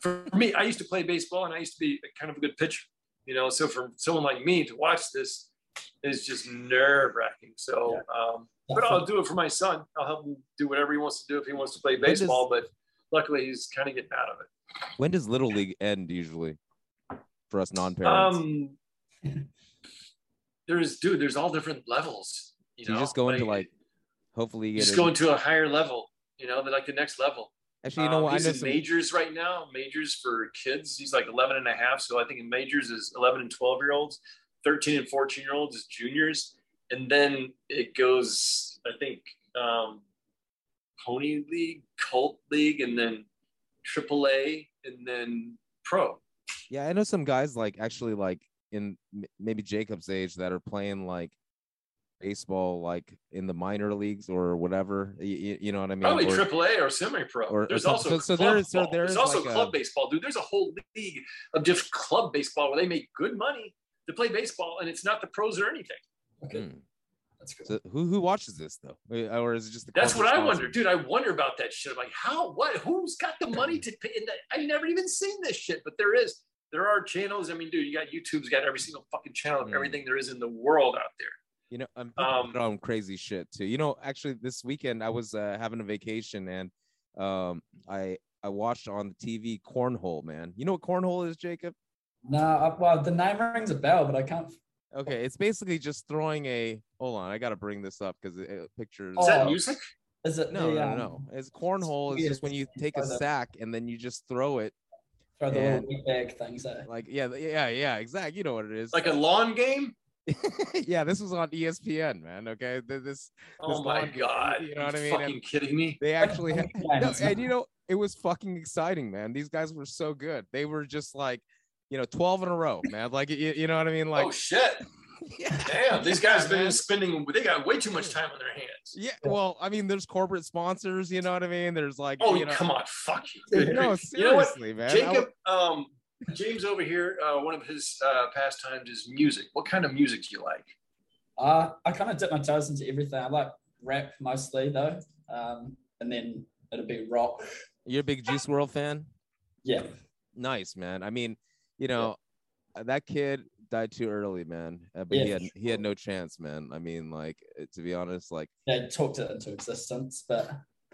for me i used to play baseball and i used to be kind of a good pitcher you know so for someone like me to watch this is just nerve wracking so um but I'll do it for my son. I'll help him do whatever he wants to do if he wants to play does- baseball. But luckily, he's kind of getting out of it. When does little league end usually for us non-parents? Um, there's dude. There's all different levels. You Do know, you just go into like hopefully you just in- go into a higher level. You know, like the next level. Actually, you know Um, what? I he's know in some. majors right now. Majors for kids. He's like 11 and a half. So I think in majors is 11 and 12 year olds. 13 and 14 year olds is juniors. And then it goes, I think, um, Pony League, Colt League, and then AAA, and then pro. Yeah, I know some guys like actually like in maybe Jacob's age that are playing like baseball like in the minor leagues or whatever. You, you know what I mean? Probably Or- AAA or semi-pro. or- or there's some- also so- so there is- so there there's is also like a- club baseball, dude. There's a whole league of just club baseball where they make good money to play baseball, and it's not the pros or anything. Okay, Hmm. that's good. So who who watches this though, or is it just the? That's what corporate I wonder, dude. I wonder about that shit. I'm like, how? What? Who's got the money to pay? And I've never even seen this shit, but there is. There are channels. I mean, dude, you got YouTube's got every single fucking channel of Mm. everything there is in the world out there. You know, I'm people Um, on crazy shit too. You know, actually, this weekend I was uh, having a vacation and um, I I watched on the TV cornhole. Man, you know what cornhole is, Jacob? No, I- well, the name rings a bell, but I can't. Okay, it's basically just throwing a. Hold on, I got to bring this up because it, it pictures. Is that Oh. music? Is it No, the, no, no, um, no. It's cornhole. It's, yeah, just when you take a sack and then you just throw it. Throw the and- little bag things? Eh? Like yeah, yeah, yeah, exactly. You know what it is. Like a lawn game? yeah, this was on ESPN, man. Okay, Th- this Oh my lawn god! you know what I mean? Fucking And- kidding me? they actually had no, and you know it was fucking exciting, man. These guys were so good. They were just like, you know, twelve in a row, man. Like you, you know what I mean? Like oh shit! Yeah, Damn, these Yeah, guys been man. spending. They got way too much time on their hands. yeah. Well, I mean, there's corporate sponsors. You know what I mean? There's like, Oh, you know, come on, fuck you. Yeah, no, grief. You know seriously, man. I Jacob, um, James over here, uh, one of his uh, pastimes is music. What kind of music do you like? Uh, I kind of dip my toes into everything. I like rap mostly though, um, and then it'll be rock. You're a big Juice WRLD fan? Yeah, Nice, man. I mean, you know, uh, that kid died too early, man. Uh, but he had for he had no chance, man. I mean, like uh, to be honest, like, they talked it into existence, but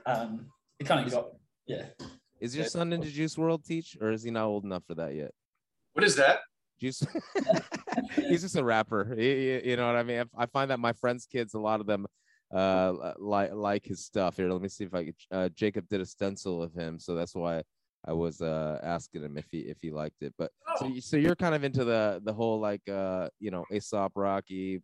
um, it kind of got yeah. is your Yeah. son into Juice WRLD teach, or is he not old enough for that yet? What is that? Juice. He's just a rapper. He- he- you know what I mean? I I find that my friends' kids, a lot of them, uh, like like his stuff. Here, let me see if I could. Uh, Jacob did a stencil of him, so that's why I was uh asking him if he if he liked it. But so, Oh, you- so you're kind of into the the whole like uh you know A$AP Rocky.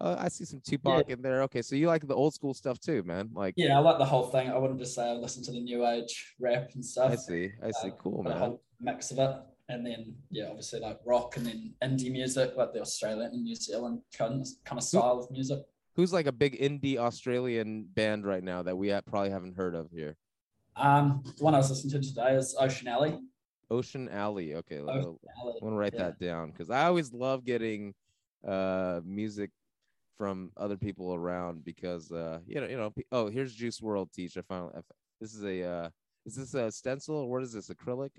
Uh, I see some Tupac in there. Okay, so you like the old school stuff too, man. Like Yeah, I like the whole thing. I wouldn't just say I listen to the new age rap and stuff. I see, I see. Uh, Cool, man. whole mix of it. And then yeah, obviously like rock and then indie music, like the Australian and New Zealand kind of, kind of style of music. Who's like a big indie Australian band right now that we probably haven't heard of here? Um, the one I was listening to today is Ocean Alley. Ocean Alley. Okay, let- Ocean Alley. I want to write yeah. that down because I always love getting uh music from other people around because uh you know you know oh here's Juice WRLD teach I finally I f- this is a uh is this a stencil or what is this acrylic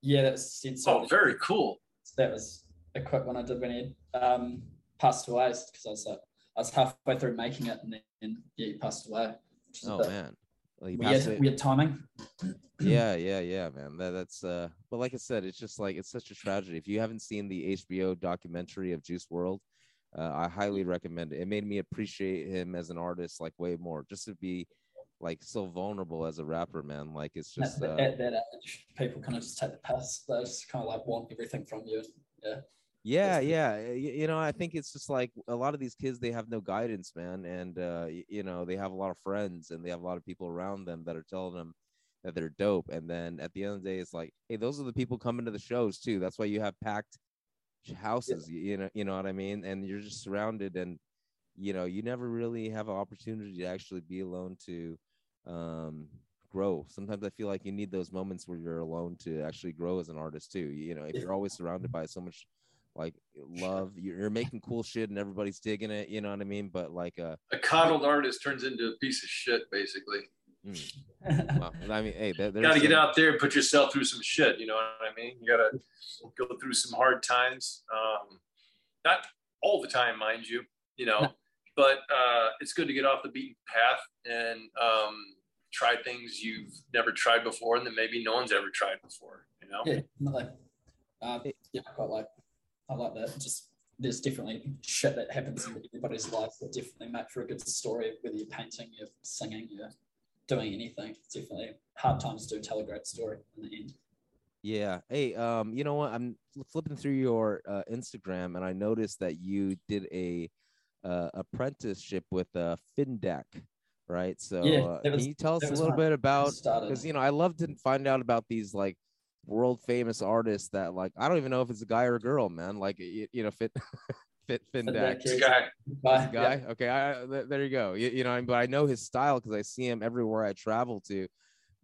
Yeah, that's sense. oh, very cool. That was a quick one I did when he um, passed away because I was like I was halfway through making it and then yeah, he passed away. which is a oh man passed Weird, timing. yeah yeah yeah man that, that's uh but like I said it's just like it's such a tragedy if you haven't seen the HBO documentary of Juice WRLD uh, I highly recommend it it made me appreciate him as an artist like way more just to be like so vulnerable as a rapper man like it's just at, uh, at that age, people kind of just take the piss. They just kind of like want everything from you. Yeah. Yeah, yeah. y- You, know, I think it's just like a lot of these kids, they have no guidance, man. And, uh, you know, they have a lot of friends and they have a lot of people around them that are telling them that they're dope. And then at the end of the day, it's like, hey, those are the people coming to the shows too. That's why you have packed houses, y- you know, you know what I mean? And you're just surrounded and, you know, you never really have an opportunity to actually be alone to um, grow. Sometimes I feel like you need those moments where you're alone to actually grow as an artist too. You know, if you're always surrounded by so much like love, you're, you're making cool shit and everybody's digging it. You know what I mean? But like, uh, A coddled artist turns into a piece of shit, basically. mm, well, I mean, hey, there, there's got to get some- out there and put yourself through some shit. You know what I mean? You got to go through some hard times. Um, not all the time, mind you, you know, but uh, it's good to get off the beaten path and um, try things you've never tried before and that maybe no one's ever tried before, you know? yeah, definitely. Uh, yeah, I quite like. I like that. Just there's definitely shit that happens in everybody's life that definitely make for a good story. Whether you're painting, you're singing, you're doing anything. It's definitely hard times do tell a great story in the end. Yeah. Hey, um, you know what? I'm flipping through your uh, Instagram and I noticed that you did a uh, apprenticeship with uh, Fin DAC, right? So Yeah, uh, was- can you tell us a little bit about because you know I love to find out about these like world famous artist that like I don't even know if it's a guy or a girl, man. Like you, you know, fit fit Fin DAC. It's a guy. Bye. Guy, okay, I, th- there you go. You, you know, but I know his style because I see him everywhere I travel to.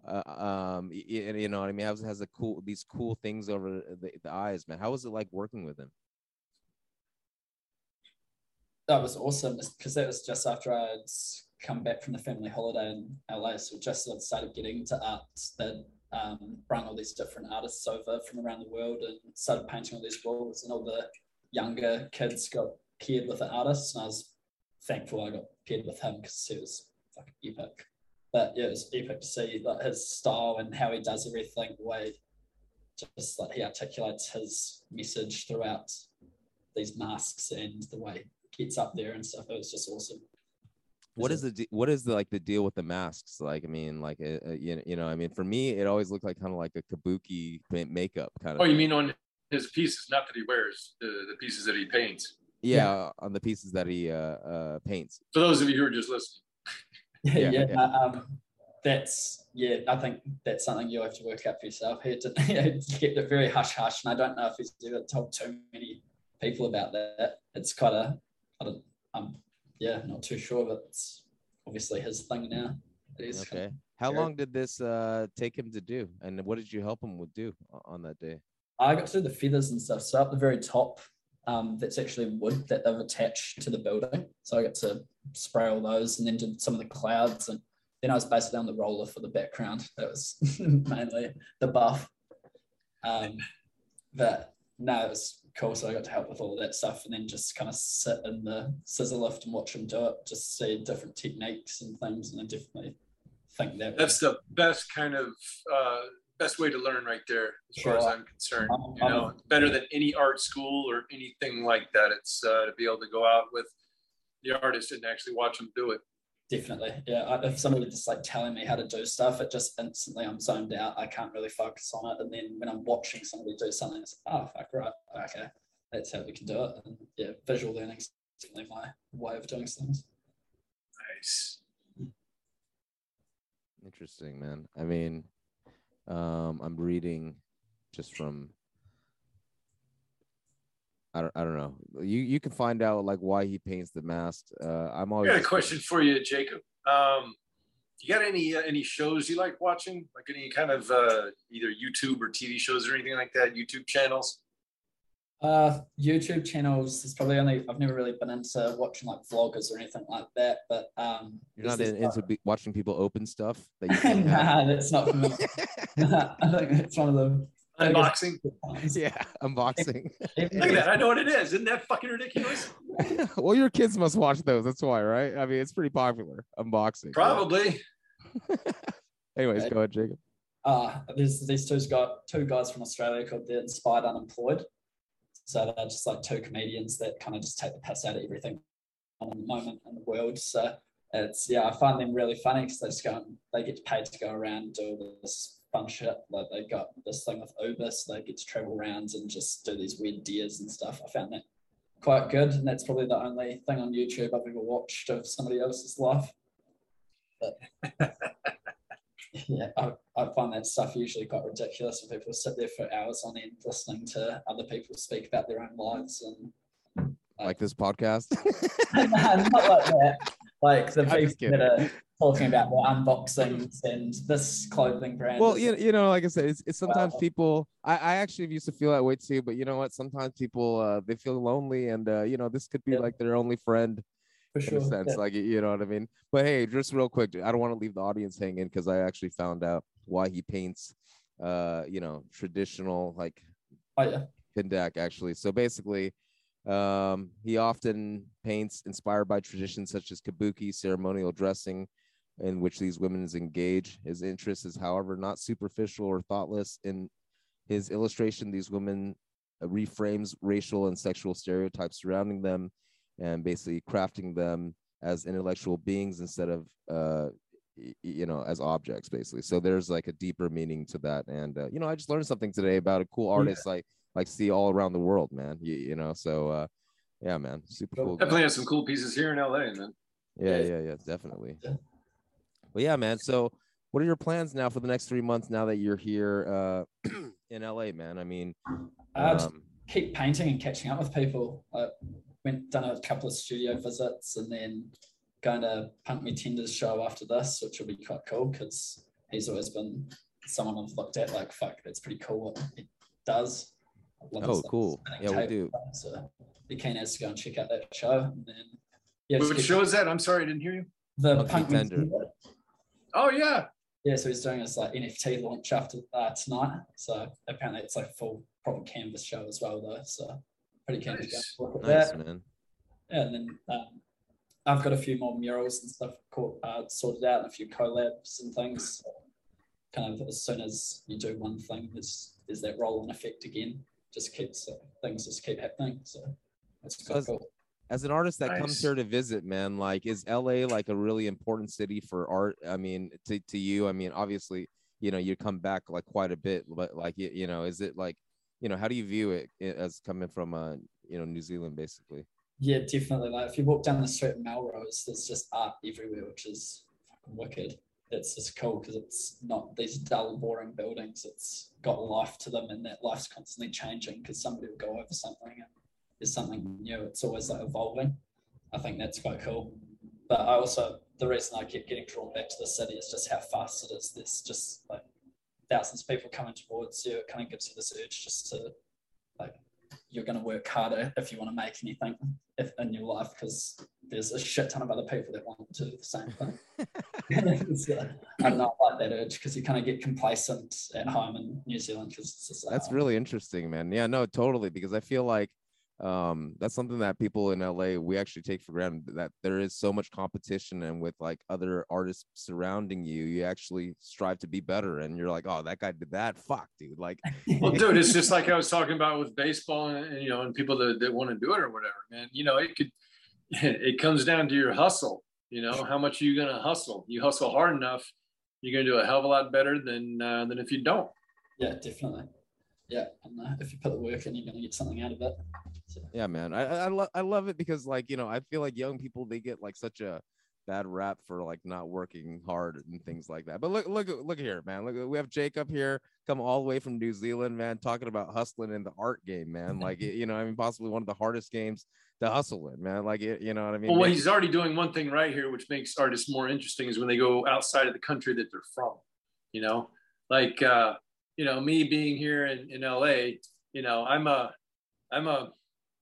Uh, um, y- y- you know what I mean? Has has a cool these cool things over the, the eyes, man. How was it like working with him? that was awesome because that was just after I'd come back from the family holiday in LA. So just sort of started getting into art that um, brought all these different artists over from around the world and started painting all these walls. And all the younger kids got paired with the artist. And I was thankful I got paired with him because he was fucking epic. But yeah, it was epic to see like his style and how he does everything, the way just like he articulates his message throughout these masks and the way he gets up there and stuff. It was just awesome. What Is is the what is the like the deal with the masks? Like, I mean, like, uh, uh, you know, you know, I mean, for me, it always looked like kind of like a kabuki makeup kind of. Oh, you mean on his pieces, not that he wears, the, the pieces that he paints. yeah, on the pieces that he uh, uh paints. For those of you who are just listening. Yeah, Yeah, yeah. uh, Um, that's yeah. I think that's something you'll have to work out for yourself. He did, he kept it very hush hush, and I don't know if he's ever told too many people about that. It's quite a, I don't, I'm yeah, not too sure, but it's obviously his thing now. Okay. How long did this uh take him to do, and what did you help him with do on that day? I got to do the feathers and stuff. So up the very top, um, that's actually wood that they've attached to the building. So I got to spray all those and then did some of the clouds. And then I was basically on the roller for the background. That was mainly the buff. Um, but no, it was cool. So I got to help with all of that stuff and then just kind of sit in the scissor lift and watch them do it, just see different techniques and things. And I definitely think that That's the best kind of uh, best way to learn right there, as far as I'm concerned. I'm- You know, I'm- better than any art school or anything like that. It's uh, to be able to go out with the artist and actually watch them do it. Definitely, yeah. I, if somebody just like telling me how to do stuff, it just instantly I'm zoned out. I can't really focus on it. And then when I'm watching somebody do something, it's like, oh fuck right, okay, that's how we can do it. And yeah, visual learning is definitely my way of doing things. Nice. Interesting, man. I mean, um, I'm reading just from. I don't, I don't know. You you can find out like why he paints the mask. Uh, I'm always. I got a question for you, Jacob. Um, you got any uh, any shows you like watching? Like any kind of uh, either YouTube or TV shows or anything like that? YouTube channels? Uh, YouTube channels is probably only I've never really been into watching like vloggers or anything like that. But um, You're not in, into be, watching people open stuff that you can't have. nah, that's not for me. I think it's one of the Unboxing. yeah, unboxing. Look at that. I know what it is. Isn't that fucking ridiculous? well, your kids must watch those. That's why, right? I mean, it's pretty popular. Unboxing. Probably. Anyways, go ahead, Jacob. uh, there's these two got two guys from Australia called the Inspired Unemployed. So they're just like two comedians that kind of just take the piss out of everything on the moment in the world. So it's yeah, I find them really funny because they just go and they get paid to go around and do all this fun shit. Like they got this thing with Uber, so they get to travel around and just do these weird deers and stuff. I found that quite good, and that's probably the only thing on YouTube I've ever watched of somebody else's life. But yeah, I, I find that stuff usually quite ridiculous when people sit there for hours on end listening to other people speak about their own lives and Like this podcast. not like that. Like the people that are talking about their unboxings and this clothing brand. well, you, you know, like I said, it's, it's sometimes Well- people. I, I actually used to feel that way too, but you know what? Sometimes people uh, they feel lonely, and uh, you know, this could be Yeah. like their only friend for in a sense. yeah. Like you know what I mean. But hey, just real quick, I don't want to leave the audience hanging because I actually found out why he paints, uh, you know, traditional like Oh yeah. Fin DAC actually. So basically, um, he often paints inspired by traditions such as kabuki, ceremonial dressing, in which these women engage. His interest is, however, not superficial or thoughtless. In his illustration, these women uh, reframes racial and sexual stereotypes surrounding them, and basically crafting them as intellectual beings instead of uh, you know as objects basically so there's like a deeper meaning to that and uh, you know i just learned something today about a cool artist like like see all around the world man you, you know so uh yeah man super Cool. cool guy. Definitely have some cool pieces here in LA, man. yeah Yeah. yeah yeah definitely Yeah. Well yeah man so what are your plans now for the next three months? Now that you're here uh, in LA, man. I mean, Uh, just um, keep painting and catching up with people. I went done a couple of studio visits and then going to Punk Me Tender's show after this, which will be quite cool because he's always been someone I've looked at like, fuck, that's pretty cool what he does. I love his oh, cool. Yeah, we table do. stuff, So be keen as to go and check out that show. And then, yeah, just Which show is that? I'm sorry, I didn't hear you. the Punk Me Punk Me Tender. Tender. Oh yeah. Yeah, so he's doing his like NFT launch after uh, tonight. So apparently it's like a full proper canvas show as well though. So pretty keen to go look at Nice, that. man. Yeah, and then um, I've got a few more murals and stuff caught, uh, sorted out and a few collabs and things. So kind of as soon as you do one thing, there's there's that roll on effect again. Just keeps uh, things just keep happening. So that's So cool. As an artist that comes here to visit, man, like is LA like a really important city for art? I mean, to, to you, I mean, obviously, you know, you come back like quite a bit, but like, you, you know, is it like, you know, how do you view it as coming from, uh, you know, New Zealand, basically? Yeah, definitely. Like if you walk down the street in Melrose, there's just art everywhere, which is fucking wicked. It's just cool because it's not these dull, boring buildings. It's got life to them, and that life's constantly changing because somebody will go over something and there's something new. It's always like evolving. I think that's quite cool. But I also the reason I keep getting drawn back to the city is just how fast it is. There's just like thousands of people coming towards you. It kind of gives you this urge just to like you're going to work harder if you want to make anything if, in your life because there's a shit ton of other people that want to do the same thing. so, I don't know, I like that urge because you kind of get complacent at home in New Zealand because it's just, That's uh, really interesting, man. Yeah, no, totally. Because I feel like um that's something that people in LA we actually take for granted that there is so much competition and with like other artists surrounding you, you actually strive to be better. And you're like, oh, that guy did that. Fuck, dude. Like, Well, dude, it's just like I was talking about with baseball and, and, you know, and people that, that want to do it or whatever, man. You know, it could, it comes down to your hustle. You know, how much are you going to hustle? You hustle hard enough, you're going to do a hell of a lot better than uh, than if you don't. yeah, definitely. Yeah, and uh, if you put the work in, you're going to get something out of it. So, yeah, man. I I, I, lo- I love it because like you know I feel like young people they get like such a bad rap for like not working hard and things like that. But look look look here, man. Look, we have Jacob here, come all the way from New Zealand, man, talking about hustling in the art game, man. Like you know, I mean, possibly one of the hardest games to hustle in, man. Like you you know what I mean? Well, Maybe- he's already doing one thing right here, which makes artists more interesting, is when they go outside of the country that they're from. You know, like uh, you know, me being here in, in LA, you know, I'm a I'm a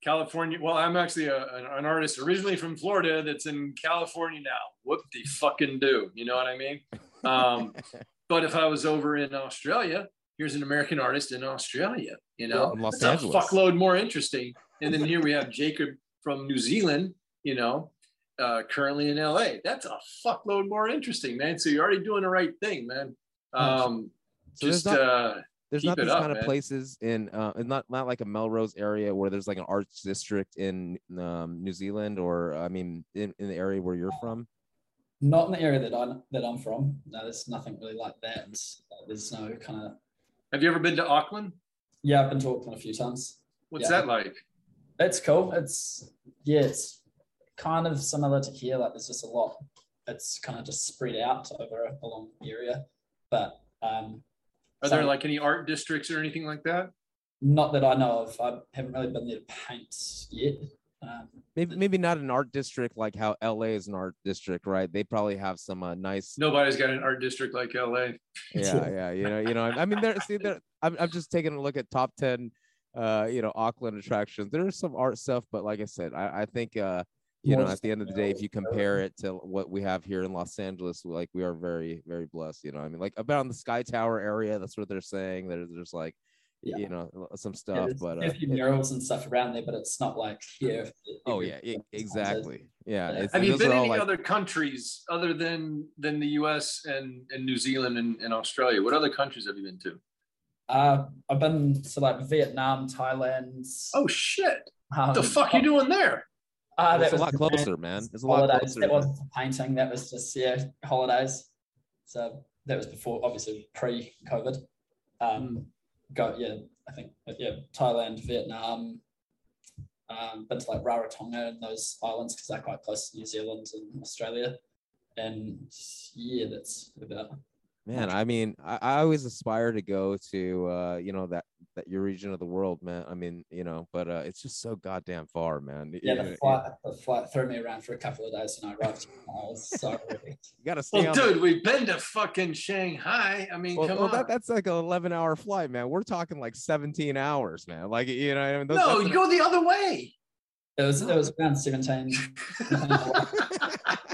California. Well, I'm actually a, an, artist originally from Florida that's in California now. Whoop de fucking do. You know what I mean? Um, but if I was over in Australia, here's an American artist in Australia. You know, Los that's Angeles. a fuckload more interesting. And then here we have Jacob from New Zealand. You know, uh, currently in LA. That's a fuckload more interesting, man. So you're already doing the right thing, man. Um, So there's not- uh, there's not it these up, kind of man. places in uh it's not not like a Melrose area where there's like an arts district in um New Zealand or I mean in, in the area where you're from. not in the area that I'm that I'm from. No, there's nothing really like that. There's no kind of. have you ever been to Auckland? Yeah, I've been to Auckland a few times. What's Yeah. that like? It's cool. It's yeah, it's kind of similar to here. Like there's just a lot. It's kind of just spread out over a, a long area, but um, Are there like any art districts or anything like that? not that I know of. I haven't really been there to paint yet. Um, Maybe maybe not an art district like how LA is an art district, right? They probably have some uh, nice Nobody's got an art district like LA. yeah, yeah, you know, you know. I mean, there. See, there. I'm, I'm just taking a look at top ten, uh, you know, Auckland attractions. There's some art stuff, but like I said, I, I think, uh, you know, at the end of the day, if you compare it to what we have here in Los Angeles, like we are very, very blessed. You know, I mean, like about the Sky Tower area, that's what they're saying. There's, there's like, Yeah. you know, some yeah, stuff, there's but uh, a few it- murals and stuff around there, but it's not like here. oh yeah, e- exactly, yeah. Yeah. It's, Have you been are any like- other countries other than than the U.S. and, and New Zealand and, and Australia? What other countries have you been to? Uh, I've been to like Vietnam, Thailand. Oh shit! um, What the fuck you doing there? Uh, It's that a lot closer, man. It's a lot holidays. closer. That wasn't painting. That was just yeah, holidays. So that was before, obviously pre-COVID. Um, go yeah, I think yeah, Thailand, Vietnam. Um, been to like Rarotonga and those islands because they're quite close to New Zealand and Australia. And yeah, that's about Man, I mean, I, I always aspire to go to uh, you know, that that your region of the world, man. I mean, you know, but uh it's just so goddamn far, man. Yeah, You- the flight, the flight threw me around for a couple of days and I arrived. I was so you gotta stay Well, on the- dude, we've been to fucking Shanghai. I mean, well, come well, on. that, that's like an 11 hour flight, man. We're talking like 17 hours, man. Like, you know, I mean, those, no, you go the other way. It was it was around 17.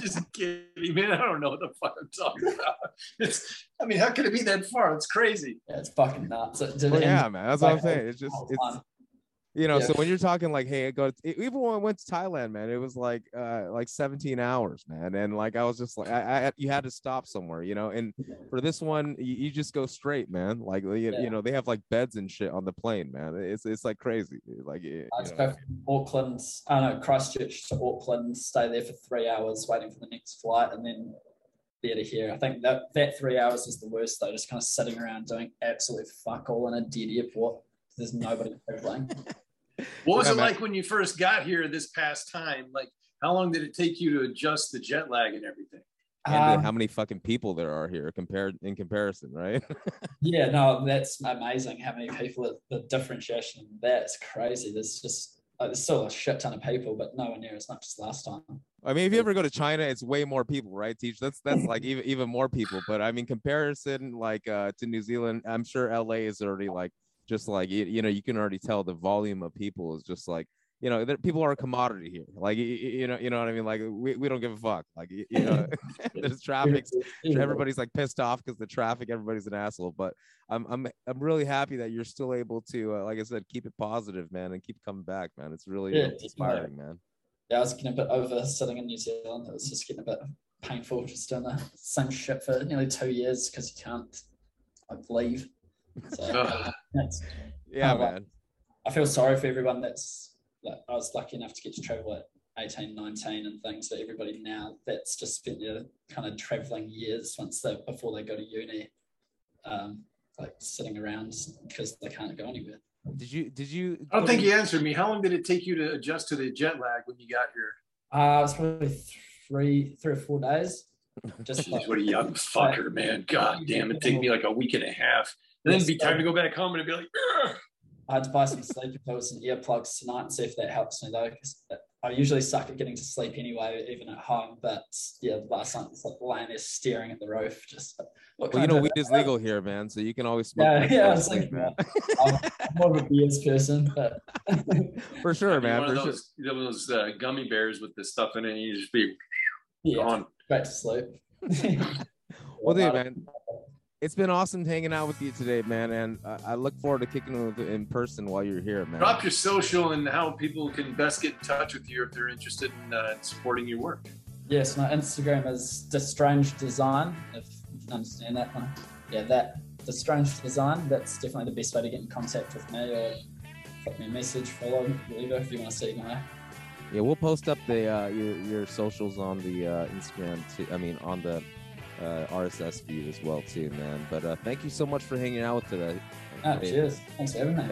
Just kidding, man. I don't know what the fuck I'm talking about. It's, I mean, how could it be that far? It's crazy. Yeah, it's fucking nuts. It, Well, yeah, man. That's what I'm saying. It's just, it's, time. You know, Yeah. so when you're talking like, hey, go, even when I went to Thailand, man, it was like, uh, like 17 hours, man. And like, I was just like, I, I you had to stop somewhere, you know, and for this one, you, you just go straight, man. Like, you, Yeah. you know, they have like beds and shit on the plane, man. It's, it's like crazy. Like, you I know. Auckland, I don't know, Christchurch to Auckland, stay there for three hours waiting for the next flight, and then there to here. I think that that three hours is the worst though, just kind of sitting around doing absolutely fuck all in a dead airport. There's nobody traveling. What was Yeah, it man. like when you first got here this past time? Like, how long did it take you to adjust the jet lag and everything? and Um, how many fucking people there are here compared in comparison, right? Yeah, no, that's amazing how many people, the differentiation, that's crazy. There's just, like, there's still a shit ton of people, but nowhere near as much as last time. I mean, if you ever go to China, it's way more people, right? Teach that's that's like even even more people. But I mean, comparison like uh, to New Zealand, I'm sure LA is already like just like you, you know you can already tell the volume of people is just like you know that people are a commodity here. Like you, you know you know what I mean. Like we, we don't give a fuck. Like you you know there's traffic. Everybody's like pissed off because the traffic. Everybody's an asshole. But I'm I'm I'm really happy that you're still able to, uh, like I said, keep it positive, man, and keep coming back, man. It's really Yeah, inspiring, man. Yeah, I was getting a bit over sitting in New Zealand. It was just getting a bit painful just doing the same shit for nearly two years because you can't like leave. So that's, Yeah, wow. man. I feel sorry for everyone that's like I was lucky enough to get to travel at 18, 19 and things, but everybody now that's just spent their kind of traveling years once they before they go to uni, um, like sitting around because they can't go anywhere. Did you did you? I don't think you answered me. How long did it take you to adjust to the jet lag when you got here? Uh, it was probably three, three or four days. Just Jeez, like, what a young fucker, man. God damn, it take me like a week and a half. And then it'd be time to go back home and it'd be like, "Ugh." I had to buy some sleeping pills and earplugs tonight and see if that helps me though, because I usually suck at getting to sleep anyway, even at home. But yeah, last night it's like lying there staring at the roof, just what Well, you know, weed is legal here, man. So you can always smoke. Yeah, yeah, I while was you sleep, thinking man. I'm, I'm more of a beers person, but for sure, Be man. one For of sure. those, those uh, gummy bears with the stuff in it, and you just be yeah, gone. great to sleep. Well, dude, man, it's been awesome hanging out with you today, man. And uh, I look forward to kicking with in person while you're here, man. Drop your social and how people can best get in touch with you if they're interested in uh, supporting your work. Yes, my Instagram is The Strange Design. If you can understand that one, yeah, that The Strange Design. That's definitely the best way to get in contact with me, or drop me a message, follow, whatever. If you want to see my Yeah, we'll post up the uh, your your socials on the uh, Instagram too. I mean, on the uh, RSS feed as well too, man. But uh, thank you so much for hanging out with today. Ah, Hey, cheers. Thanks for having me.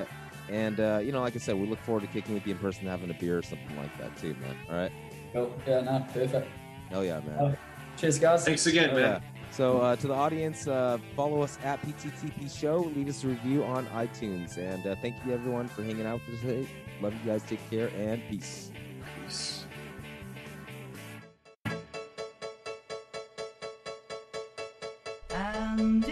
And uh, you know, like I said, we look forward to kicking with you in person, having a beer or something like that too, man. All right. Cool. Yeah, no, perfect. Hell yeah, man. Oh, Cheers, guys. Thanks again, Oh, man. yeah. So uh, to the audience, uh, follow us at PTTP Show. Leave us a review on iTunes, and uh, thank you everyone for hanging out with us today. Love you guys. Take care and peace. Peace. And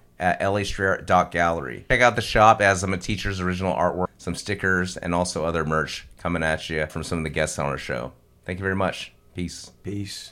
at lastrayer.gallery. Check out the shop as some of teacher's original artwork, some stickers, and also other merch coming at you from some of the guests on our show. Thank you very much. Peace. Peace.